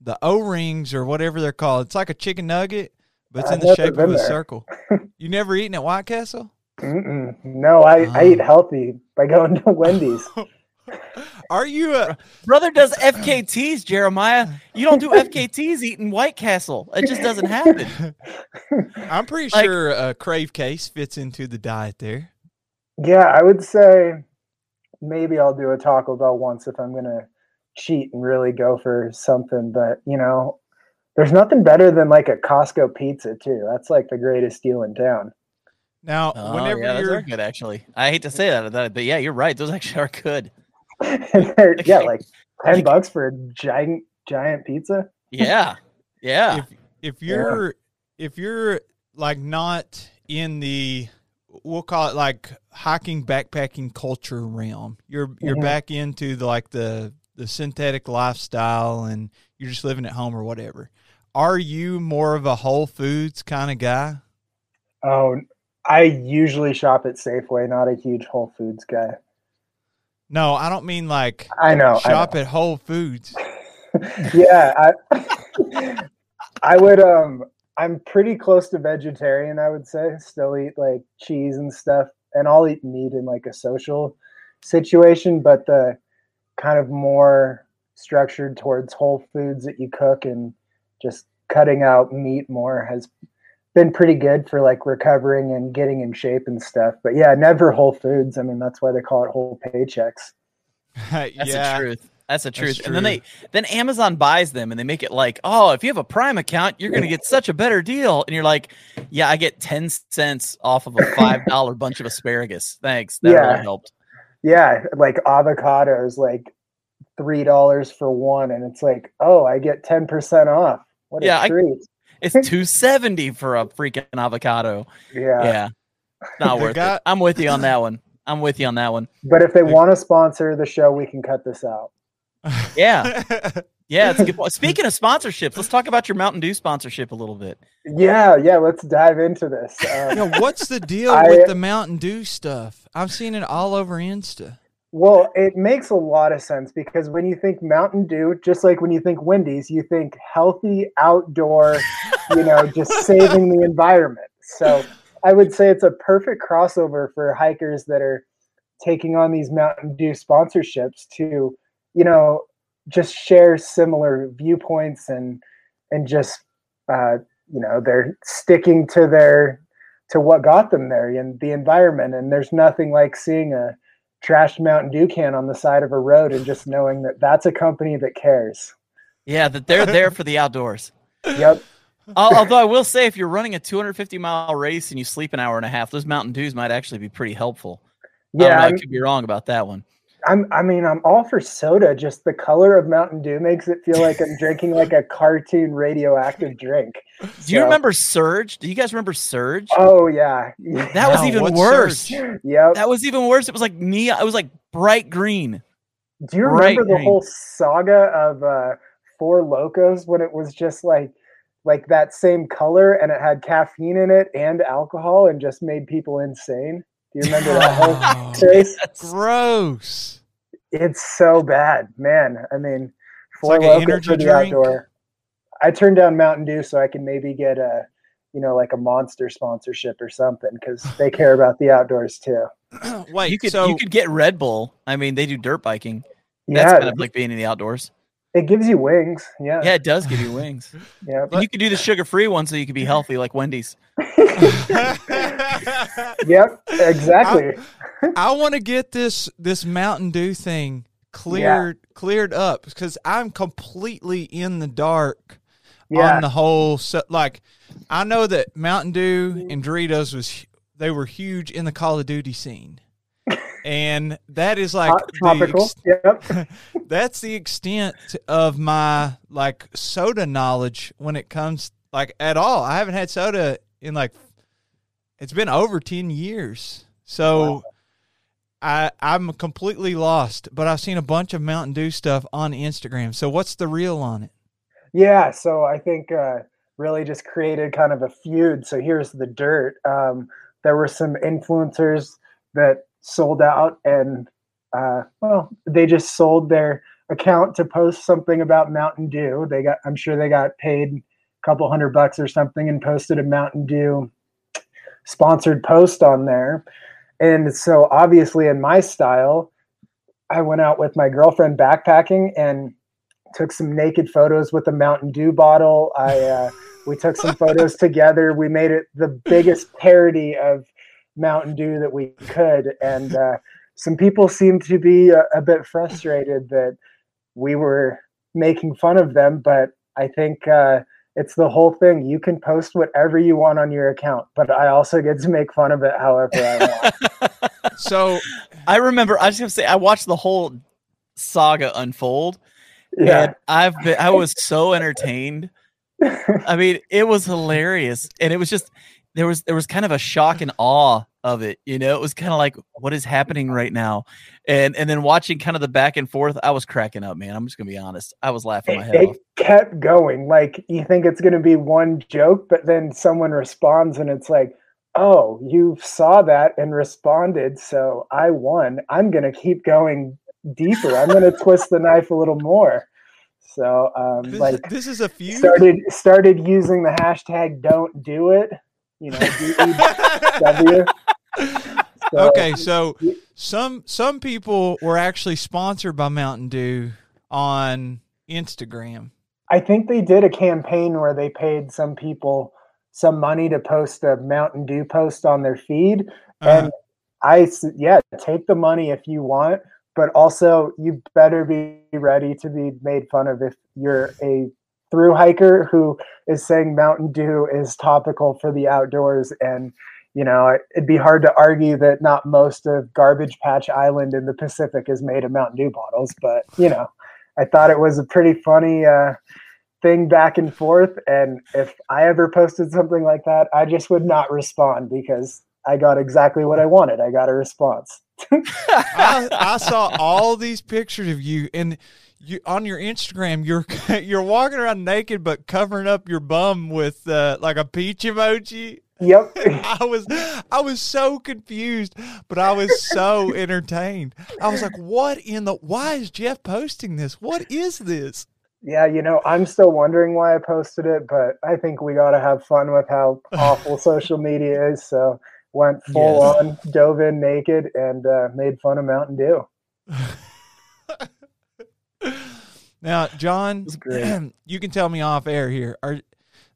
the O rings or whatever they're called. It's like a chicken nugget, but it's I've in the shape of a there. circle. You never eaten at White Castle? Mm-mm. No, I, I eat Oh. healthy by going to Wendy's. Are you a Brother does FKTs, Jeremiah. You don't do FKTs eating White Castle. It just doesn't happen. I'm pretty Like- sure a crave case fits into the diet there. yeah, I would say maybe I'll do a Taco Bell once if I'm gonna cheat and really go for something. But you know, there's nothing better than like a Costco pizza too. That's like the greatest deal in town. Now, Oh, whenever yeah, you're are good, actually. I hate to say that, that, but yeah, you're right. Those actually are good. And they're- yeah, like ten Like- bucks for a giant giant pizza. Yeah, yeah. if if you're if you're like not in the we'll call it like hiking backpacking culture realm you're you're Mhm. back into the like the the synthetic lifestyle and you're just living at home or whatever are you more of a whole foods kind of guy Oh, I usually shop at Safeway, not a huge Whole Foods guy. No i don't mean like I know. I shop know. at whole foods yeah, I, I would. Um, I'm pretty close to vegetarian. I would say still eat like cheese and stuff, and I'll eat meat in like a social situation. But the kind of more structured towards whole foods that you cook and just cutting out meat more has been pretty good for like recovering and getting in shape and stuff. But yeah, never whole foods. I mean, that's why they call it whole paychecks. That's yeah the truth. That's the truth. That's And then they then Amazon buys them and they make it like, oh, if you have a Prime account, you're gonna get such a better deal. And you're like, yeah, I get ten cents off of a five dollar bunch of asparagus. Thanks. That Yeah. really helped. Yeah, like avocados, like three dollars for one, and it's like, oh, I get ten percent off. What Yeah, a I- treat! It's two seventy for a freaking avocado. yeah. Yeah. Not worth guy- it. I'm with you on that one. I'm with you on that one. But if they want to sponsor the show, we can cut this out. Yeah. Yeah, it's a good point. Speaking of sponsorships, let's talk about your Mountain Dew sponsorship a little bit. Yeah, yeah. Let's dive into this. Um, Yo, what's the deal I- with the Mountain Dew stuff? I've seen it all over Insta. Well, it makes a lot of sense because when you think Mountain Dew, just like when you think Wendy's, you think healthy outdoor, you know, just saving the environment. So I would say it's a perfect crossover for hikers that are taking on these Mountain Dew sponsorships to, you know, just share similar viewpoints and and just uh, you know they're sticking to their to what got them there and the environment and there's nothing like seeing a trashed Mountain Dew can on the side of a road and just knowing that that's a company that cares. Yeah, that they're there for the outdoors. Yep. Although I will say, if you're running a 250 mile race and you sleep an hour and a half, those Mountain Dews might actually be pretty helpful. I, Yeah, know, I could be wrong about that one. I'm I mean I'm all for soda. Just the color of Mountain Dew makes it feel like I'm drinking like a cartoon radioactive drink. Do you remember Surge? Do you guys remember Surge? Oh yeah. that was even worse. Surge? Yep. That was even worse. It was like neon. It was like bright green. Do you bright remember the green. whole saga of uh Four Lokos when it was just like like that same color and it had caffeine in it and alcohol and just made people insane? Do you remember that whole Oh, case? gross. It's so bad, man. I mean, Four like an energy for the drink. outdoor. I turned down Mountain Dew so I can maybe get a, you know, like a Monster sponsorship or something because they care about the outdoors too. Wait, you could so you could get Red Bull. I mean, they do dirt biking. That's Yeah, kind of like being in the outdoors. It gives you wings. Yeah, Yeah, it does give you wings. yeah. And you could do the sugar free one so you could be healthy like Wendy's. Yep, exactly. I want to get this this Mountain Dew thing cleared cleared up because I'm completely in the dark Yeah, on the whole. So, like, I know that Mountain Dew mm-hmm. and Doritos was they were huge in the Call of Duty scene, and that is like Hot- the tropical. ex- Yep. that's the extent of my like soda knowledge when it comes like at all. I haven't had soda in like it's been over 10 years. So I I'm completely lost, but I've seen a bunch of Mountain Dew stuff on Instagram. So what's the real on it? Yeah, so I think uh, really just created kind of a feud. So here's the dirt. Um, there were some influencers that sold out, and uh, well, they just sold their account to post something about Mountain Dew. They got, I'm sure they got paid a couple hundred bucks or something, and posted a Mountain Dew sponsored post on there. And so obviously, in my style, I went out with my girlfriend backpacking and took some naked photos with a Mountain Dew bottle. I uh, we took some photos together. We made it the biggest parody of Mountain Dew that we could, and uh, some people seemed to be a, a bit frustrated that we were making fun of them. But I think uh, it's the whole thing. You can post whatever you want on your account, but I also get to make fun of it however I want. So I remember. I was gonna say I watched the whole saga unfold, yeah, and I've been. I was so entertained. I mean, it was hilarious, and it was just there was there was kind of a shock and awe of it. You know, it was kind of like what is happening right now, and and then watching kind of the back and forth. I was cracking up, man. I'm just gonna be honest. I was laughing my head it off. kept going. Like you think it's going to be one joke, but then someone responds, and it's like, "Oh, you saw that and responded, so I won. I'm going to keep going deeper. I'm going to twist the knife a little more." So, um, this, like, this is a few started started using the hashtag "Don't do it." You know. So, okay, so some some people were actually sponsored by Mountain Dew on Instagram. I think they did a campaign where they paid some people some money to post a Mountain Dew post on their feed. Uh, And I, s- yeah, take the money if you want, but also you better be ready to be made fun of if you're a through hiker who is saying Mountain Dew is topical for the outdoors. And, you know, it- it'd be hard to argue that not most of Garbage Patch Island in the Pacific is made of Mountain Dew bottles, but, you know, I thought it was a pretty funny uh, thing back and forth. And if I ever posted something like that, I just would not respond because I got exactly what I wanted. I got a response. I, I saw all these pictures of you and you on your Instagram. You're you're walking around naked but covering up your bum with uh, like a peach emoji. Yep. I was I was so confused, but I was so entertained. I was like, "What in the? Why is Jeff posting this? What is this?" yeah, you know, I'm still wondering why I posted it, but I think we got to have fun with how awful social media is. So went full Yes. on, dove in naked, and uh, made fun of Mountain Dew. Now, John, you can tell me off air here. Are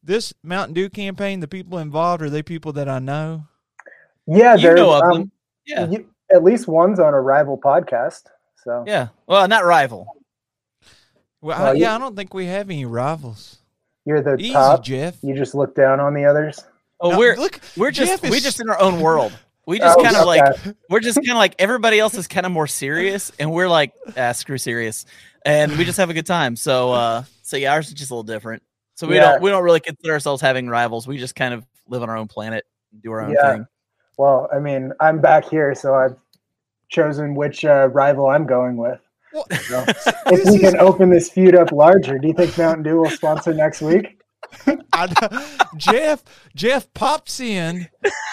this Mountain Dew campaign? The people involved are they people that I know? Yeah, you there's know of um, them. Yeah, you- at least one's on a rival podcast. So yeah. Well, not rival. Well, Well, I, you- yeah, I don't think we have any rivals. you're the Easy, top. Jeff. You just look down on the others. Oh, No, we're look. we're just Jeff we're just in our own world. We just Oh, kind of okay. like we're just kind of like everybody else is kind of more serious, and we're like ah, screw serious, and we just have a good time. So uh, so yeah, ours is just a little different. So we Yeah. don't we don't really consider ourselves having rivals. We just kind of live on our own planet, and do our own Yeah. thing. Well, I mean, I'm back here, so I've chosen which uh, rival I'm going with. Well, So if we can open this feud up larger, do you think Mountain Dew will sponsor next week? I, Jeff Jeff pops in.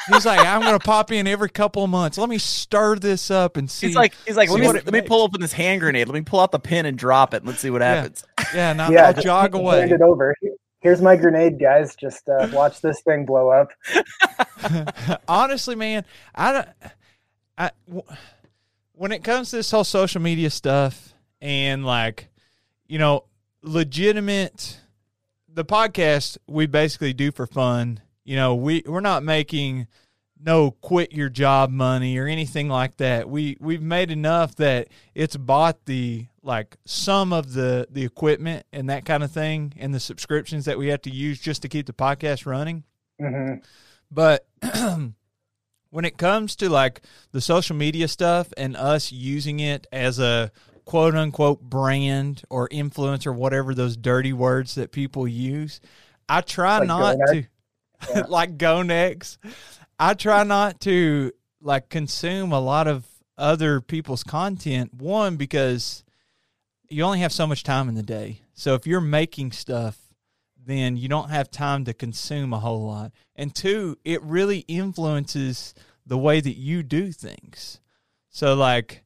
He's like, I'm gonna pop in every couple of months. Let me stir this up and see. He's like he's like let me what it let me pull open this hand grenade. Let me pull out the pin and drop it. And let's see what Yeah. happens. yeah, and I'll, yeah, I'll just jog hand away. it over. Here's my grenade, guys. Just uh, watch this thing blow up. Honestly, man, I don't. I when it comes to this whole social media stuff and like, you know, legitimate, the podcast we basically do for fun. You know, we we're not making no quit your job money or anything like that. We we've made enough that it's bought the like some of the the equipment and that kind of thing and the subscriptions that we have to use just to keep the podcast running. hmm But when it comes to like the social media stuff and us using it as a quote unquote brand or influencer, whatever those dirty words that people use, I try Like not to like go next. I try not to like consume a lot of other people's content. One, because you only have so much time in the day. So if you're making stuff, then you don't have time to consume a whole lot. And two, it really influences the way that you do things. So like,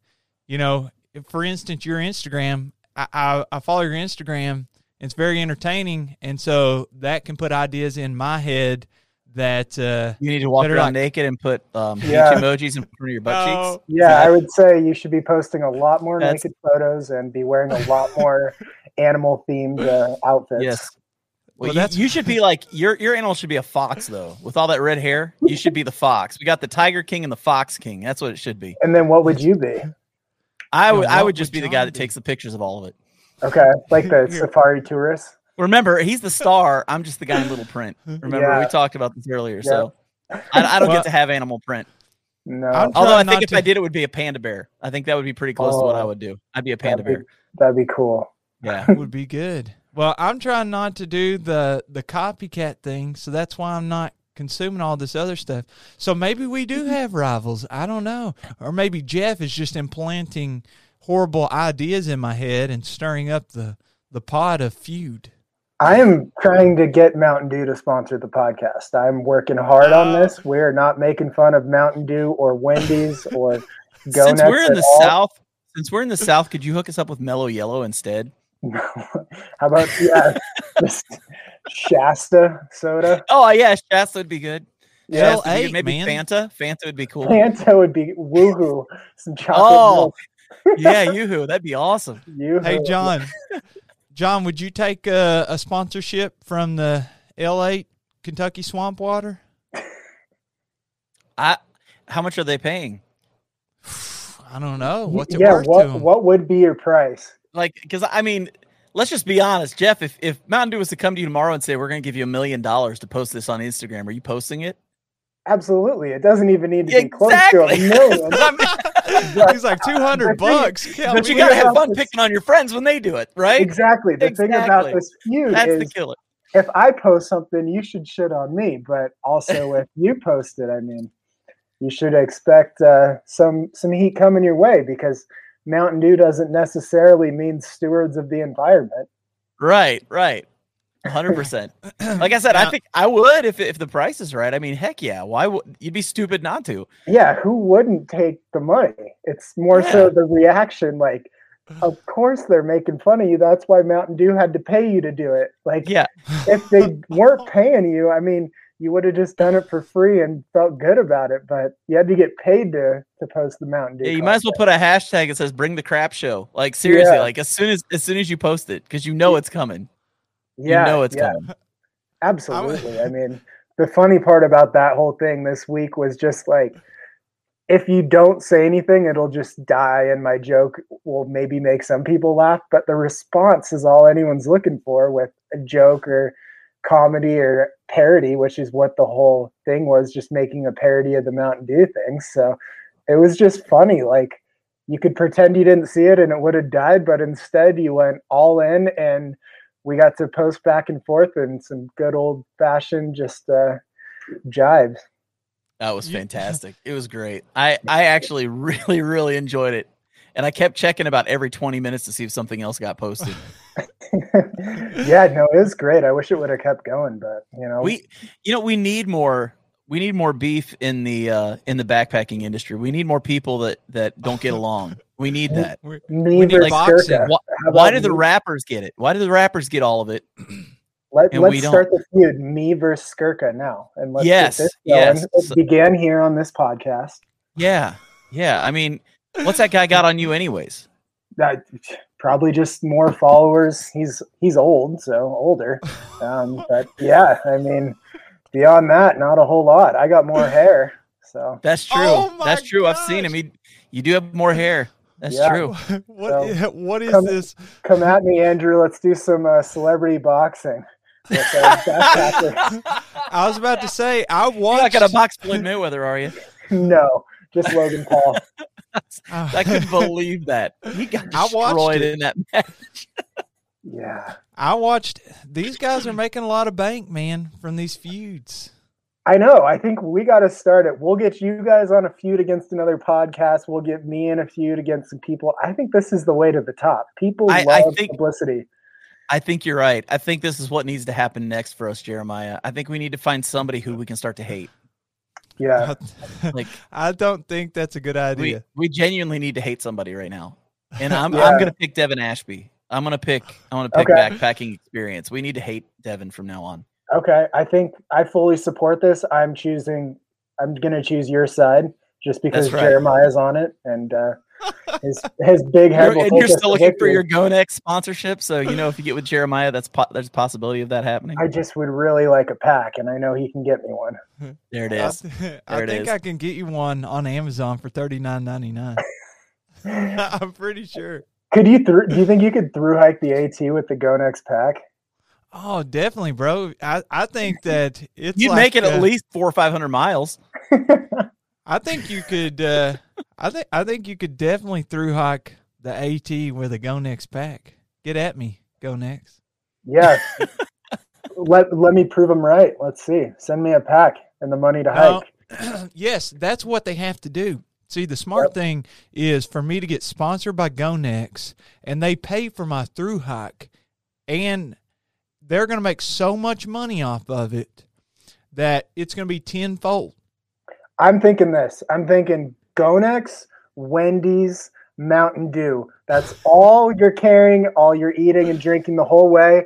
you know, for instance, your Instagram, I, I, I follow your Instagram. It's very entertaining, and so that can put ideas in my head that uh, You need to walk around not- naked and put um, Yeah. emojis in front of your butt No. cheeks. Yeah, I would say you should be posting a lot more naked photos and be wearing a lot more animal themed uh, outfits. Yes. Well, Well, you, you should be like your your animal should be a fox though. With all that red hair, you should be the fox. We got the Tiger King and the Fox King. That's what it should be. And then what would you be? I would I would just would be the guy John that takes the pictures of all of it. Okay, like the safari tourist. Remember, he's the star. I'm just the guy in little print. Remember, Yeah. we talked about this earlier. So I, I don't Well- get to have animal print. No, Although I think if to- I did, it would be a panda bear. I think that would be pretty close to what I Oh. would do. I'd be a panda that'd be, bear. that'd be cool. Yeah. would be good. Well, I'm trying not to do the the copycat thing, so that's why I'm not consuming all this other stuff. So maybe we do mm-hmm. have rivals. I don't know, or maybe Jeff is just implanting horrible ideas in my head and stirring up the the pot of feud. I am trying to get Mountain Dew to sponsor the podcast. I'm working hard on Oh. this. We are not making fun of Mountain Dew or Wendy's or Go since Nuts we're in the all. south, since we're in the south, could you hook us up with Mellow Yellow instead? How about yeah, just Shasta soda? Oh yeah, Shasta would be good. Yeah. Shasta would be. Ale-8, maybe man. Fanta. Fanta would be cool. Fanta would be woohoo. Some chocolate Oh, milk. yeah, Yoo-hoo, that'd be awesome. You Hey, John, John, would you take a, a sponsorship from the Ale-8 Kentucky Swamp Water? I. How much are they paying? I don't know. What's it yeah, worth what to 'em? what would be your price? Like, because I mean, let's just be honest, Jeff. If if Mountain Dew was to come to you tomorrow and say we're going to give you a million dollars to post this on Instagram, are you posting it? Absolutely. It doesn't even need to be close to a Exactly. million. He's like two hundred The thing- bucks. Yeah, But you got to have fun this- picking on your friends when they do it, right? Exactly. The thing about Exactly. this feud That's the killer. if I post something, you should shit on me. But also, if you post it, I mean, you should expect uh, some some heat coming your way because Mountain Dew doesn't necessarily mean stewards of the environment. Right, right. 100%. Like I said, I think I would if if the price is right. I mean, heck yeah. Why would you'd be stupid not to? Yeah, who wouldn't take the money? It's more so the reaction. Like, of course they're making fun of you. That's why Mountain Dew had to pay you to do it. Like, Yeah. if they weren't paying you, I mean, you would have just done it for free and felt good about it. But you had to get paid to to post the Mountain Dew. Yeah, you might as well put a hashtag that says bring the crap show. Like seriously, Yeah. like as soon as as soon as you post it cuz you know it's coming. Yeah, you know it's yeah, coming. absolutely. I mean, the funny part about that whole thing this week was just like, if you don't say anything, it'll just die, and my joke will maybe make some people laugh. But the response is all anyone's looking for with a joke or comedy or parody, which is what the whole thing was, just making a parody of the Mountain Dew thing. So it was just funny. Like you could pretend you didn't see it and it would have died, but instead you went all in and we got to post back and forth and some good old fashioned just uh, jibes. That was fantastic. it was great. I I actually really really enjoyed it, and I kept checking about every twenty minutes to see if something else got posted. yeah, no, it was great. I wish it would have kept going, but you know, we you know we need more we need more beef in the uh in the backpacking industry. We need more people that that don't get along. We need that. me we need versus boxing. Skurka. Why, How why do the rappers get it? Why do the rappers get all of it? Let, let's don't? start the feud, me versus Skurka now, and let's Yes, get this going. yes. It began here on this podcast. Yeah, yeah. I mean, what's that guy got on you, anyways? That probably just more followers. He's he's old, so older. Um, but yeah, I mean, beyond that, not a whole lot. I got more hair, so That's true. Oh That's true. I've seen him. He, you do have more hair. That's Yeah. true. what So, i- what is come- this? come at me, Andrew. Let's do some uh, celebrity boxing. With, uh, backpackers. I was about to say I You're not watched. gonna box Floyd Mayweather, are you? no, just Logan Paul. Ah. I couldn't believe that. He got I watched destroyed it. in that match. Yeah. I watched. These guys are making a lot of bank, man, from these feuds. I know. I think we got to start it. We'll get you guys on a feud against another podcast. We'll get me in a feud against some people. I think this is the way to the top. People I- I love think- publicity. I think you're right. I think this is what needs to happen next for us, Jeremiah. I think we need to find somebody who we can start to hate. Yeah. Like I don't think that's a good we, idea. we genuinely need to hate somebody right now. And I'm Yeah. I'm gonna pick Devin Ashby. I'm gonna pick I'm gonna pick Okay. backpacking experience. We need to hate Devin from now on. Okay. I think I fully support this. I'm choosing, I'm going to choose your side just because right. Jeremiah's on it and uh, his, his big head You're, will and you're still to looking for your GoNex sponsorship, so you know if you get with Jeremiah, that's po- there's a possibility of that happening. I just would really like a pack, and I know he can get me one. there it is. I, There I it think is. I can get you one on Amazon for thirty nine ninety nine. I'm pretty sure. Could you through? Do you think you could through hike the AT with the GoNex pack? Oh, definitely, bro. I, I think that it's You'd like, make it at least four or five hundred miles. I think you could. Uh, I think I think you could definitely through hike the AT with a Gonex pack. Get at me, Gonex. Yes. let let me prove them right. Let's see. Send me a pack and the money to hike. yes, that's what they have to do. See, the smart thing is for me to get sponsored by GoNex, and they pay for my through hike, and they're going to make so much money off of it that it's going to be tenfold. I'm thinking this. I'm thinking Gonex, Wendy's, Mountain Dew. That's all you're carrying, all you're eating and drinking the whole way.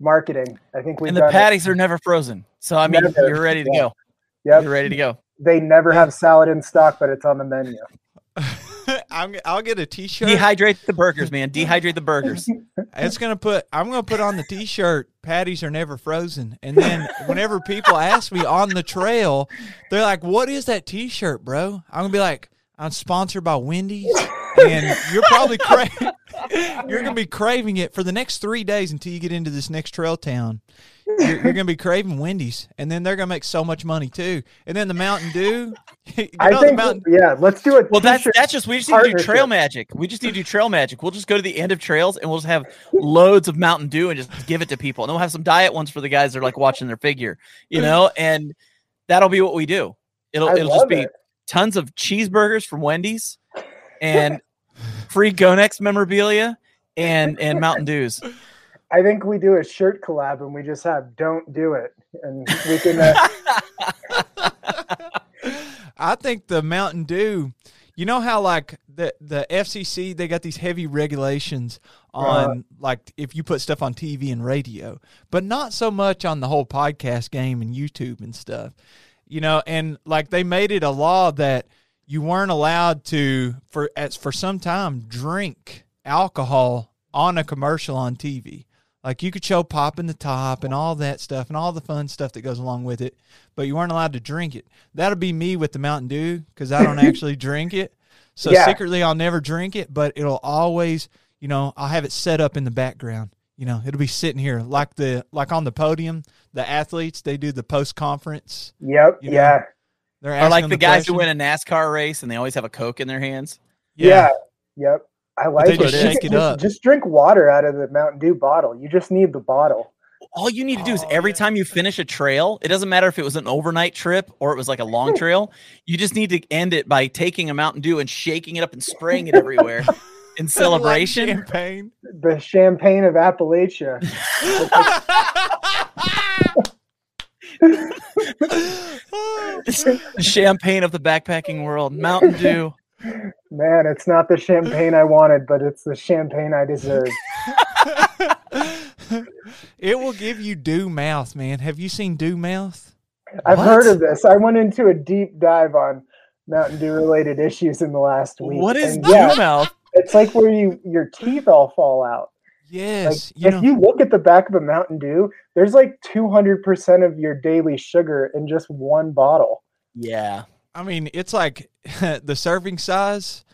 Marketing. I think we've and the done it. patties are never frozen. So I mean, Never. you're ready to Yeah. go. Yep. You're ready to go. They never have salad in stock, but it's on the menu. I'm, I'll get a T-shirt. Dehydrate the burgers, man. Dehydrate the burgers. It's gonna put. I'm gonna put on the T-shirt. Patties are never frozen. And then whenever people ask me on the trail, they're like, "What is that T-shirt, bro?" I'm gonna be like, "I'm sponsored by Wendy's," and you're probably cra- you're gonna be craving it for the next three days until you get into this next trail town. You're, you're gonna be craving Wendy's, and then they're gonna make so much money too. And then the Mountain Dew. I know the think, Mountain. yeah, let's do it. Well, that's that's just we just need to do trail magic. We just need to do trail magic. We'll just go to the end of trails and we'll just have loads of Mountain Dew and just give it to people. And we'll have some diet ones for the guys that are like watching their figure, you know, and that'll be what we do. It'll I it'll just be it. tons of cheeseburgers from Wendy's and free Gonex memorabilia and and Mountain Dews. I think we do a shirt collab and we just have "Don't do it," and we can. Uh, I think the Mountain Dew. You know how like the the FCC they got these heavy regulations on like if you put stuff on TV and radio, but not so much on the whole podcast game and YouTube and stuff. You know, and like they made it a law that you weren't allowed to for as for some time drink alcohol on a commercial on TV. Like you could show popping the top and all that stuff and all the fun stuff that goes along with it, but you weren't allowed to drink it. That'll be me with the Mountain Dew because I don't actually drink it. So Yeah. secretly, I'll never drink it, but it'll always, you know, I'll have it set up in the background. you know, it'll be sitting here like the like on the podium. The athletes they do the post conference. Yep. You know, yeah. They're Or like them the guys who win a NASCAR race and they always have a Coke in their hands. Yeah. Yep. I like they it. just shake it just, up. Just drink water out of the Mountain Dew bottle. You just need the bottle. All you need to do is Oh, every yeah. time you finish a trail, it doesn't matter if it was an overnight trip or it was like a long hmm. trail, you just need to end it by taking a Mountain Dew and shaking it up and spraying it everywhere in Like celebration. champagne. The champagne of Appalachia. the champagne of the backpacking world, Mountain Dew. Man, it's not the champagne I wanted, but it's the champagne I deserve. it will give you dew mouth, man. Have you seen dew mouth? I've What? heard of this. I went into a deep dive on Mountain Dew related issues in the last week. What is and Dew yeah, Mouth? it's like where you your teeth all fall out. Like Yes. you if know, you look at the back of a Mountain Dew, there's like 200% of your daily sugar in just one bottle. Yeah. I mean, it's like the serving size.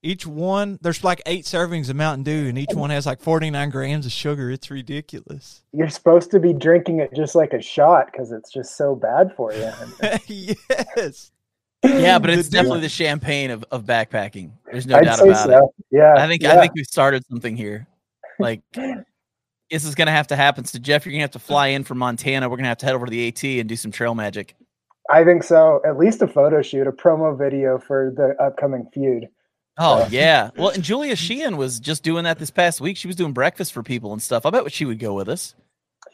Each one, there's like eight servings of Mountain Dew, and each one has like 49 grams of sugar. It's ridiculous. You're supposed to be drinking it just like a shot because it's just so bad for you. Yes. Yeah, but it's Dew- definitely the champagne of, of backpacking. There's no I'd doubt say about it. Yeah. I think I think we started something here. Like this is gonna have to happen. So Jeff, you're gonna have to fly in from Montana. We're gonna have to head over to the AT and do some trail magic. I think so. At least a photo shoot, a promo video for the upcoming feud. Oh Yeah. yeah. Well, and Julia Sheehan was just doing that this past week. She was doing breakfast for people and stuff. I bet she would go with us.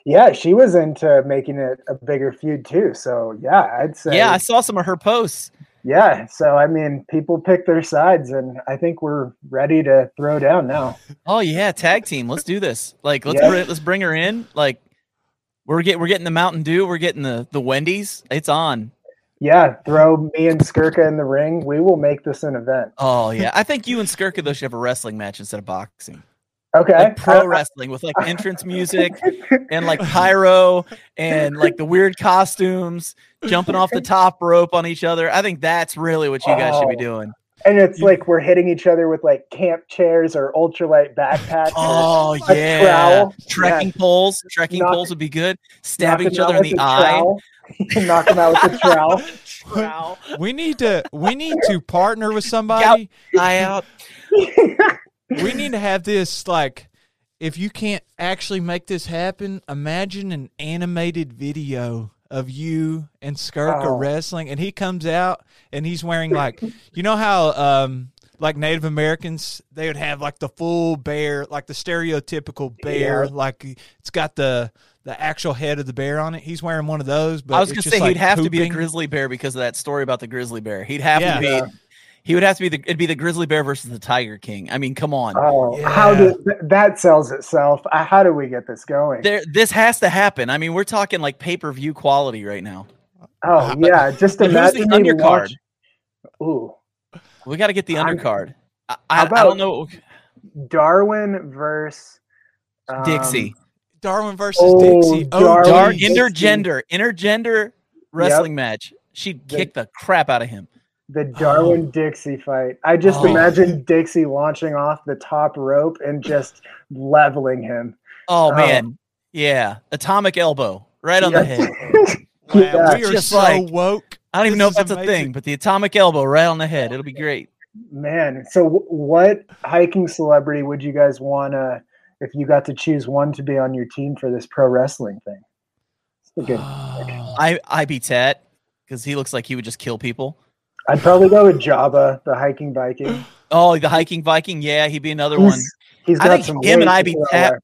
Yeah, she was into making it a bigger feud too. So yeah, I'd say Yeah, I saw some of her posts. yeah. So I mean, people pick their sides, and I think we're ready to throw down now. Oh yeah, tag team. Let's do this. Like let's Yeah. bring, let's bring her in. Like we're get we're getting the Mountain Dew. We're getting the the Wendy's. It's on. Yeah, throw me and Skurka in the ring. We will make this an event. Oh yeah. I think you and Skurka though should have a wrestling match instead of boxing. Okay. Like pro wrestling with like entrance music and like pyro and like the weird costumes, jumping off the top rope on each other. I think that's really what you guys should be Oh. doing. And it's You- like we're hitting each other with like camp chairs or ultralight backpacks. Oh yeah, trowel. trekking poles. Trekking Knock- poles would be good. Knock Stabbing each other in the eye. Knock them out with a trowel. Trowel. We need to we need to partner with somebody. Eye out. We need to have this like if you can't actually make this happen, imagine an animated video of you and Skurka Oh. wrestling and he comes out and he's wearing like you know how um like Native Americans they would have like the full bear, like the stereotypical bear, Yeah. like it's got the the actual head of the bear on it. He's wearing one of those, but I was gonna just say like he'd have to be a grizzly bear because of that story about the grizzly bear. He'd have Yeah. to be. Yeah. He would have to be the. It'd be the grizzly bear versus the tiger king. I mean, come on. Oh, how Yeah. did th- that sells itself? Uh, How do we get this going? there, this has to happen. I mean, we're talking like pay per view quality right now. Oh yeah, just But who's the undercard? watch- Ooh, We got to get the I'm- undercard. I, I, I don't know. Darwin versus um, Dixie, Darwin versus Oh, Dixie. Darwin Dar- intergender, intergender wrestling match. She'd The- kick the crap out of him. The oh. Darwin Dixie fight. I just Oh. imagine Dixie launching off the top rope and just leveling him. Oh, Oh. man, um, yeah, atomic elbow right on the head. Wow, Yeah. we are Just so like- woke. I don't even This know if is that's a thing, but the atomic elbow right on the head. It'll be great. Man, so w- what hiking celebrity would you guys want to, if you got to choose one to be on your team for this pro wrestling thing? It's a good. I I be Tat because he looks like he would just kill people. I'd probably go with Jabba, the hiking Viking. Oh, the hiking Viking. Yeah, he'd be another one. He's, he's I got think some him and weight I to be Tat.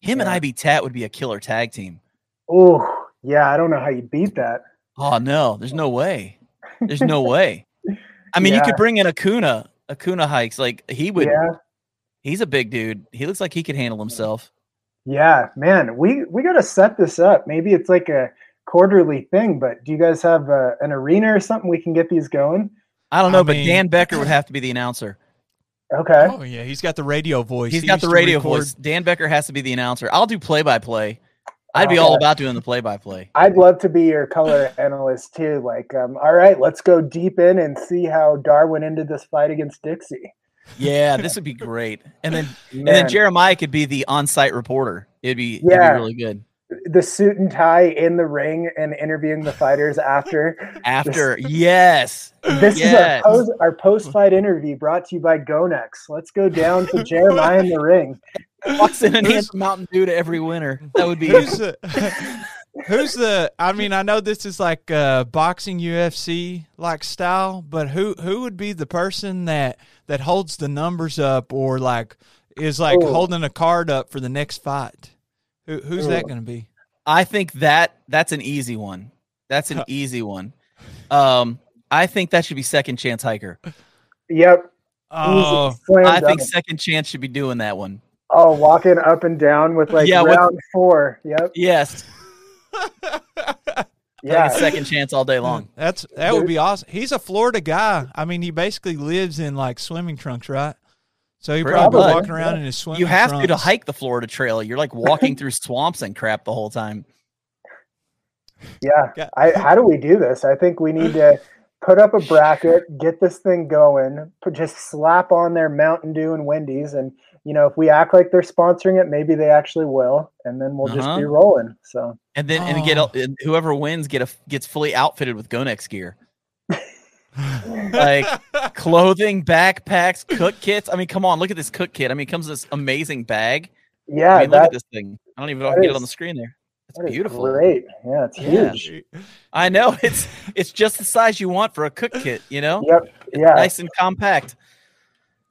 Him and Yeah. I be Tat would be a killer tag team. Oh, yeah. I don't know how you beat that. Oh no, there's no way. There's no way. I mean, you could bring in Acuna. Acuna hikes like he would. Yeah. He's a big dude. He looks like he could handle himself. Yeah, man, we we got to set this up. Maybe it's like a quarterly thing, but do you guys have uh, an arena or something we can get these going? I don't I know, but mean- Dan Becker would have to be the announcer. Okay. Oh yeah, he's got the radio voice. He's He got the radio record- voice. Dan Becker has to be the announcer. I'll do play by play. I'd be all Okay. about doing the play by play. I'd love to be your color analyst too. Like, um, all right, let's go deep in and see how Darwin ended this fight against Dixie. Yeah, this would be great. And then and then Jeremiah could be the on-site reporter. It'd be, it'd Yeah. be really good. The suit and tie in the ring and interviewing the fighters after. After, yes. This Yes. is our post, our post-fight interview brought to you by Gonex. Let's go down to Jeremiah in the ring. Walks in and Who's- hands Mountain Dew to every winner. That would be Who's the, who's the? I mean, I know this is like uh, boxing UFC like style, but who who would be the person that that holds the numbers up or like is like Oh. holding a card up for the next fight? Who who's that going to be? I think that that's an easy one. That's an easy one. Um, I think that should be second chance hiker. Yep. Oh, Easy. Slam I think second chance should be doing that one. Oh, walking up and down with like Yeah, with- round four. Yep. Yes, Yeah. Second chance all day long. that's that would be awesome. He's a Florida guy. I mean, he basically lives in like swimming trunks, right? So you're probably much. walking around in his swimming. You have to to hike the Florida Trail. You're like walking through swamps and crap the whole time. Yeah. Yeah. I, how do we do this? I think we need to put up a bracket, get this thing going, put, just slap on their Mountain Dew and Wendy's. And, you know, if we act like they're sponsoring it, maybe they actually will. And then we'll just Uh-huh. be rolling. So, And then and get Oh. a- and whoever wins get a gets fully outfitted with Gonex gear. Like clothing, backpacks, cook kits. I mean, come on, look at this cook kit. I mean, it comes in this amazing bag. yeah, I mean, look at this thing. I don't even know if I that can get it on the screen there. It's beautiful. great. Yeah, it's Yeah. huge. I know it's it's just the size you want for a cook kit. You know, Yep. Yeah. nice and compact.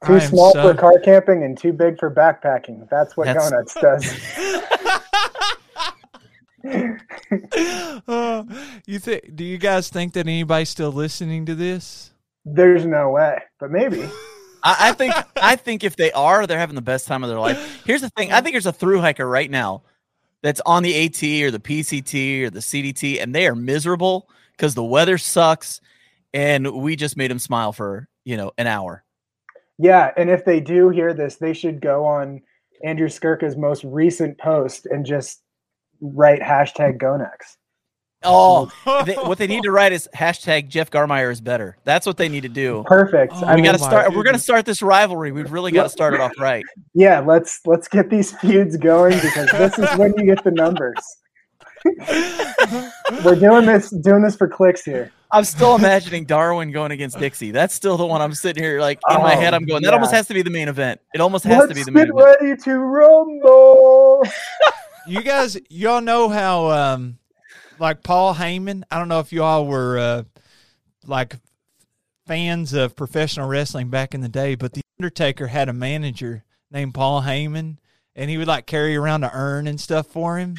Too small so- for car camping and too big for backpacking. That's what That's- Donuts does. oh, you think? Do you guys think that anybody's still listening to this? There's no way, but maybe. I, I think I think if they are, they're having the best time of their life. Here's the thing: I think there's a through hiker right now that's on the AT or the PCT or the CDT, and they are miserable because the weather sucks, and we just made them smile for you know an hour. Yeah, and if they do hear this, they should go on Andrew Skurka's most recent post and just write hashtag Gonex. Oh, they, what they need to write is hashtag Jeff Garmire is better. That's what they need to do. Perfect. Oh, I We mean, got to my start. We're going to start this rivalry. We've really got to start it off right. yeah, let's let's get these feuds going because this is when you get the numbers. We're doing this doing this for clicks here. I'm still imagining Darwin going against Dixie. That's still the one I'm sitting here like in my Oh, head. I'm going. That almost has to be the main event. It almost has Let's to be the main get event. ready to rumble. you guys, y'all know how, um, like Paul Heyman. I don't know if y'all were uh, like fans of professional wrestling back in the day, but the Undertaker had a manager named Paul Heyman, and he would like carry around a urn and stuff for him.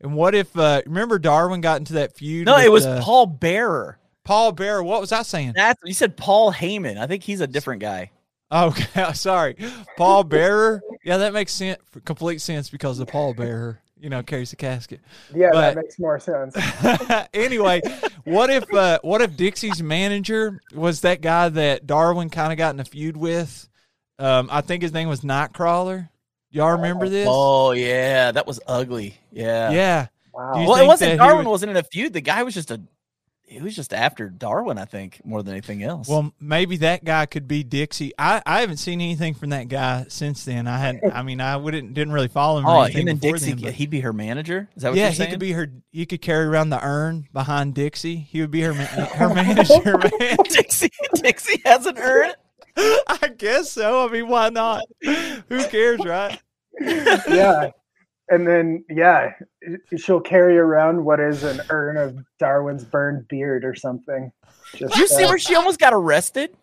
And what if uh, remember Darwin got into that feud? No, with, it was uh, Paul Bearer. Paul Bear. What was I saying? That's you said Paul Heyman. I think he's a different guy. Okay, sorry, Paul Bearer. Yeah, that makes sense, complete sense because the Paul Bearer, you know, carries the casket. Yeah, But- that makes more sense. anyway, what if uh, what if Dixie's manager was that guy that Darwin kind of got in a feud with? Um, I think his name was Nightcrawler. Y'all remember this? Oh yeah, that was ugly. Yeah. yeah. Wow. Well, it wasn't Darwin would- wasn't in a feud. The guy was just a. He was just after Darwin, I think, more than anything else. Well, maybe that guy could be Dixie. I, I haven't seen anything from that guy since then. I hadn't. I mean, I wouldn't didn't really follow him. Oh, anything him and Dixie, then, but- he'd be her manager. Is that what yeah, you're he could be her. He could carry around the urn behind Dixie. He would be her her manager. Man, Dixie. Dixie has an urn. I guess so. I mean, why not? Who cares, right? yeah. And then, yeah, she'll carry around what is an urn of Darwin's burned beard or something. Just, Did you see uh, where she almost got arrested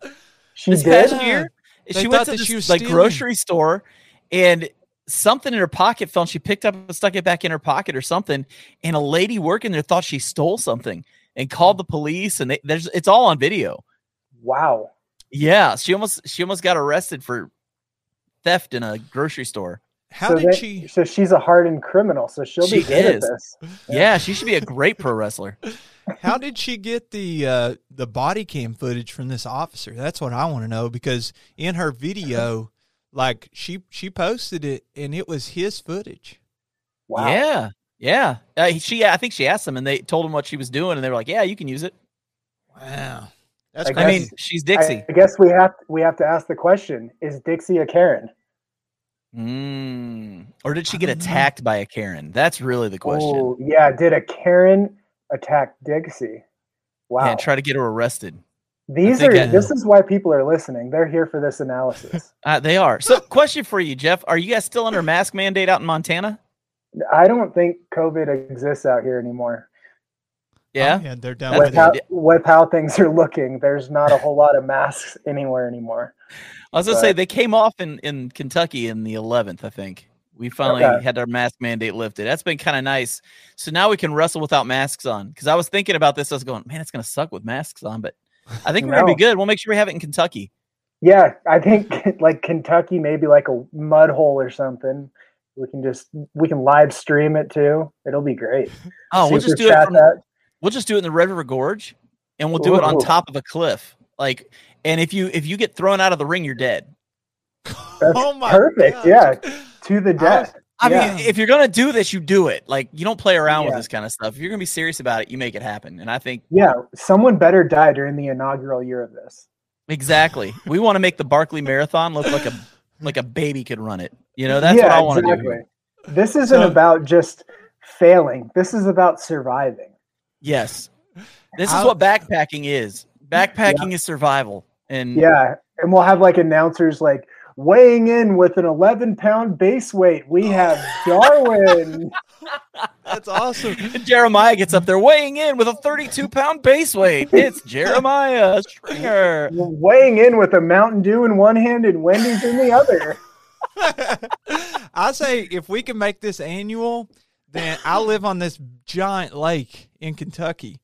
she this did? past year? They She went to that this she like stealing. grocery store, and something in her pocket fell. And she picked up and stuck it back in her pocket or something. And a lady working there thought she stole something and called the police. And they, there's it's all on video. Wow. Yeah, she almost she almost got arrested for theft in a grocery store. How so did they- she? So she's a hardened criminal. So she'll She be good is. at this. Yeah, she should be a great pro wrestler. How did she get the uh, the body cam footage from this officer? That's what I want to know because in her video, like she she posted it and it was his footage. Wow. Yeah, yeah. Uh, she, I think she asked them, and they told him what she was doing, and they were like, "Yeah, you can use it." Wow. That's I I mean, she's Dixie. I, I guess we have we have to ask the question: Is Dixie a Karen? Mm. Or did she get don't know. attacked by a Karen? That's really the question. Oh, yeah. Did a Karen attack Dixie? Wow. Yeah, try to get her arrested. These are. I- this is why people are listening. They're here for this analysis. Uh, they are. So, question for you, Jeff: Are you guys still under mask mandate out in Montana? I don't think COVID exists out here anymore. Yeah. Oh, yeah, they're done That's With with how, it. with how things are looking, there's not a whole lot of masks anywhere anymore. I was gonna say they came off in in Kentucky in the 11th. I think we finally Okay. had our mask mandate lifted. That's been kind of nice. So now we can wrestle without masks on. Because I was thinking about this, I was going, man, it's gonna suck with masks on, but I think we're gonna be good. We'll make sure we have it in Kentucky. Yeah, I think like Kentucky, maybe like a mud hole or something. We can just we can live stream it too. It'll be great. Oh, we'll just do it. From, we'll just do it in the Red River Gorge, and we'll do it on top of a cliff. Like, and if you if you get thrown out of the ring, you're dead. That's oh my perfect, gosh. yeah. to the death. I Yeah. mean, if you're gonna do this, you do it. Like, you don't play around with this kind of stuff. If you're gonna be serious about it, you make it happen. And I think Yeah, someone better die during the inaugural year of this. exactly, we want to make the Barkley Marathon look like a like a baby could run it. You know, that's what I want to do. This isn't So- about just failing. This is about surviving. Yes, this is I'll- what backpacking is. Backpacking is survival. And Yeah, and we'll have like announcers like weighing in with an 11 pound base weight. We have Darwin. That's awesome. Jeremiah gets up there weighing in with a 32 pound base weight. It's Jeremiah Stringer. weighing in with a Mountain Dew in one hand and Wendy's in the other. I say if we can make this annual, then I live on this giant lake in Kentucky.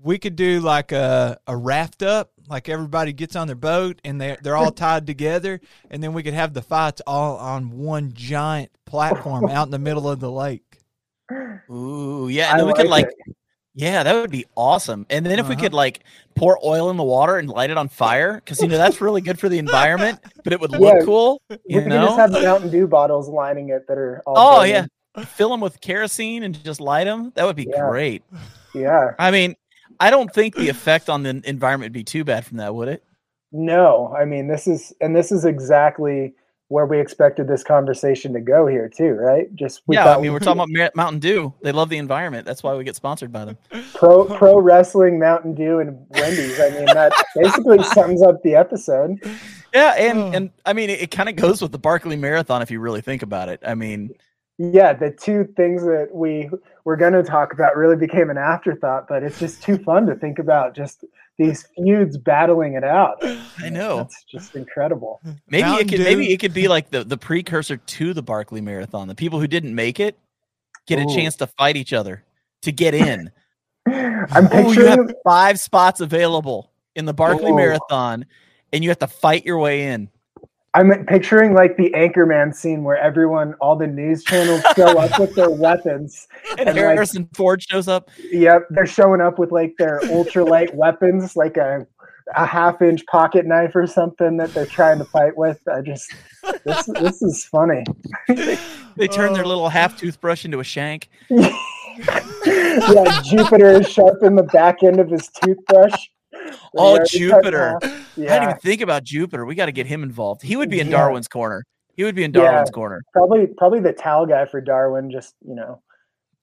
We could do like a, a raft up, like everybody gets on their boat and they they're all tied together, and then we could have the fights all on one giant platform out in the middle of the lake. Ooh, yeah. And I then we could like like, it. yeah, that would be awesome. And then if we Uh-huh. could like pour oil in the water and light it on fire, because you know that's really good for the environment, but it would look Yeah. cool. We You can know? just have Mountain Dew bottles lining it that are all oh burning. yeah, fill them with kerosene and just light them. That would be Yeah. great. Yeah. I mean, I don't think the effect on the environment would be too bad from that, would it? No, I mean this is and this is exactly where we expected this conversation to go here too, right? Just we yeah, thought I mean, we're talking about Mountain Dew. They love the environment. That's why we get sponsored by them. pro pro wrestling, Mountain Dew, and Wendy's. I mean that basically sums up the episode. Yeah, and Oh. and I mean, it, it kind of goes with the Barkley Marathon if you really think about it. I mean, Yeah, the two things that we were going to talk about really became an afterthought, but it's just too fun to think about just these feuds battling it out. I know. It's just incredible. Maybe Mountain it could maybe it could be like the the precursor to the Barkley Marathon. The people who didn't make it get a chance to fight each other to get in. I'm oh, you have five spots available in the Barkley Ooh. Marathon, and you have to fight your way in. I'm picturing like the Anchorman scene where everyone, all the news channels show up with their weapons. And, And, like- Harrison Ford shows up. Yep, they're showing up with like their ultralight weapons, like a a half inch pocket knife or something that they're trying to fight with. I just this this is funny. They turn their Oh. little half toothbrush into a shank. yeah, Jupiter is sharpen the back end of his toothbrush. That he Oh, already cut in Jupiter. half. I didn't even think about Jupiter. We got to get him involved. He would be in Yeah. Darwin's corner. He would be in Yeah. Darwin's corner. probably probably the towel guy for Darwin, just you know,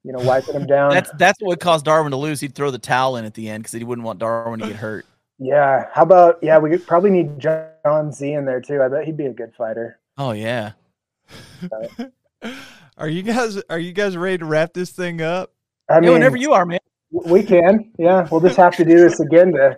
you know, wiping him down. That's that's what would cause Darwin to lose. He'd throw the towel in at the end because he wouldn't want Darwin to get hurt. yeah. How about yeah? We probably need John Z in there too. I bet he'd be a good fighter. Oh yeah. Are you guys are you guys ready to wrap this thing up? I Yeah, mean, whenever you are, man. We can. Yeah, we'll just have to do this again to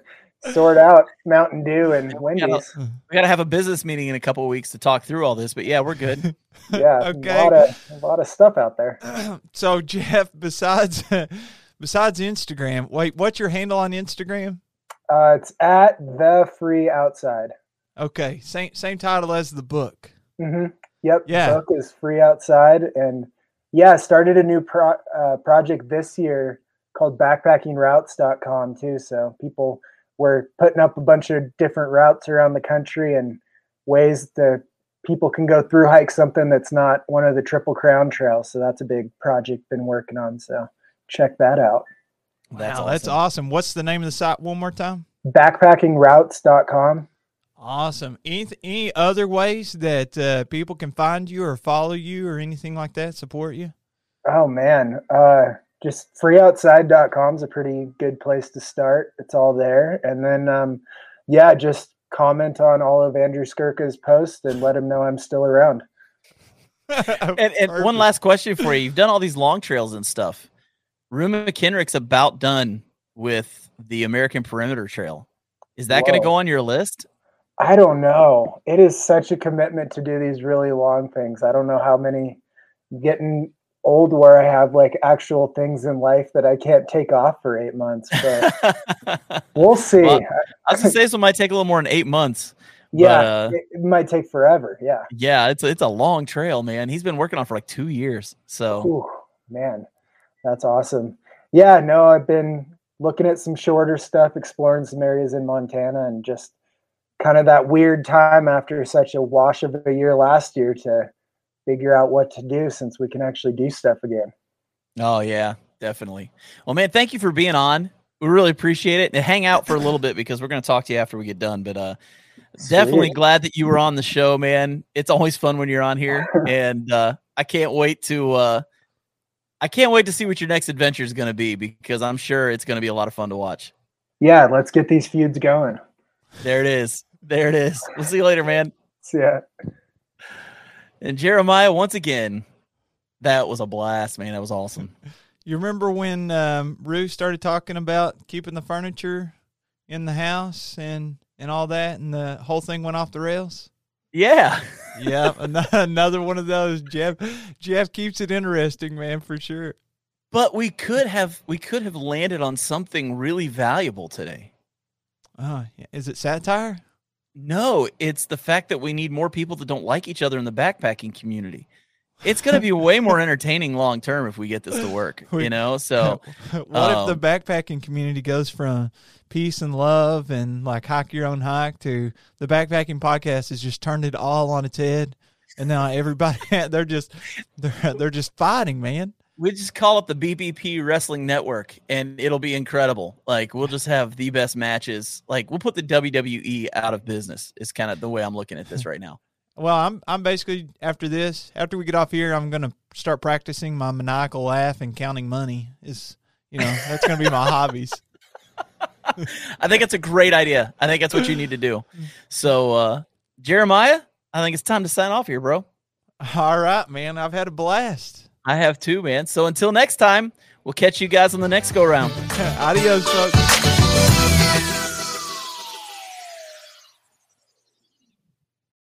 sort out Mountain Dew and Wendy's. We got to have a business meeting in a couple of weeks to talk through all this. But yeah, we're good. Yeah, Okay. a lot of a lot of stuff out there. so Jeff, besides besides Instagram, wait, what's your handle on Instagram? Uh, it's at the free outside. Okay, same same title as the book. hmm Yep. Yeah. Book is free outside, and yeah, started a new pro- uh, project this year called backpackingroutes.com too. So people were putting up a bunch of different routes around the country and ways that people can go through hike something that's not one of the Triple Crown trails. So that's a big project been working on. So check that out. That's wow, that's awesome. awesome. What's the name of the site one more time? backpackingroutes.com. Awesome. Any any other ways that uh, people can find you or follow you or anything like that, support you? Oh man, uh, just freeoutside.com is a pretty good place to start. It's all there, and then um, yeah, just comment on all of Andrew Skurka's posts and let him know I'm still around. and, and one last question for you: You've done all these long trails and stuff. Rue McKenrick's about done with the American Perimeter Trail. Is that going to go on your list? I don't know. It is such a commitment to do these really long things. I don't know how many getting old where I have like actual things in life that I can't take off for eight months. But we'll see. Well, I was gonna say this might take a little more than eight months. Yeah, but, uh, it, might take forever. Yeah. Yeah, it's it's a long trail, man. He's been working on for like two years. So Ooh, man, that's awesome. Yeah, no, I've been looking at some shorter stuff, exploring some areas in Montana, and just kind of that weird time after such a wash of a year last year to figure out what to do since we can actually do stuff again. Oh yeah, definitely. Well, man, thank you for being on. We really appreciate it. And hang out for a little bit because we're going to talk to you after we get done. But uh, definitely glad that you were on the show, man. It's always fun when you're on here, and uh, I can't wait to. Uh, I can't wait to see what your next adventure is going to be because I'm sure it's going to be a lot of fun to watch. Yeah, let's get these feuds going. There it is. There it is. We'll see you later, man. See ya. And Jeremiah, once again, that was a blast, man. That was awesome. You remember when um, Rue started talking about keeping the furniture in the house and and all that, and the whole thing went off the rails? Yeah. yeah, another one of those. Jeff Jeff keeps it interesting, man, for sure. But we could have we could have landed on something really valuable today. Oh, is it satire? No, it's the fact that we need more people that don't like each other in the backpacking community. It's going to be way more entertaining long term if we get this to work, you know? So, what um, if the um, backpacking community goes from peace and love and like hike your own hike to the backpacking podcast has just turned it all on its head? And now everybody, they're just, they're, they're just fighting, man we just call it the BBP Wrestling Network, and it'll be incredible. Like we'll just have the best matches. Like we'll put the WWE out of business. Is kind of the way I'm looking at this right now. Well, I'm I'm basically after this, after we get off here, I'm gonna start practicing my maniacal laugh and counting money. Is you know that's gonna be my hobbies. I think it's a great idea. I think that's what you need to do. So, uh, Jeremiah, I think it's time to sign off here, bro. All right, man. I've had a blast. I have too, man. So until next time, we'll catch you guys on the next go round. Adios, folks.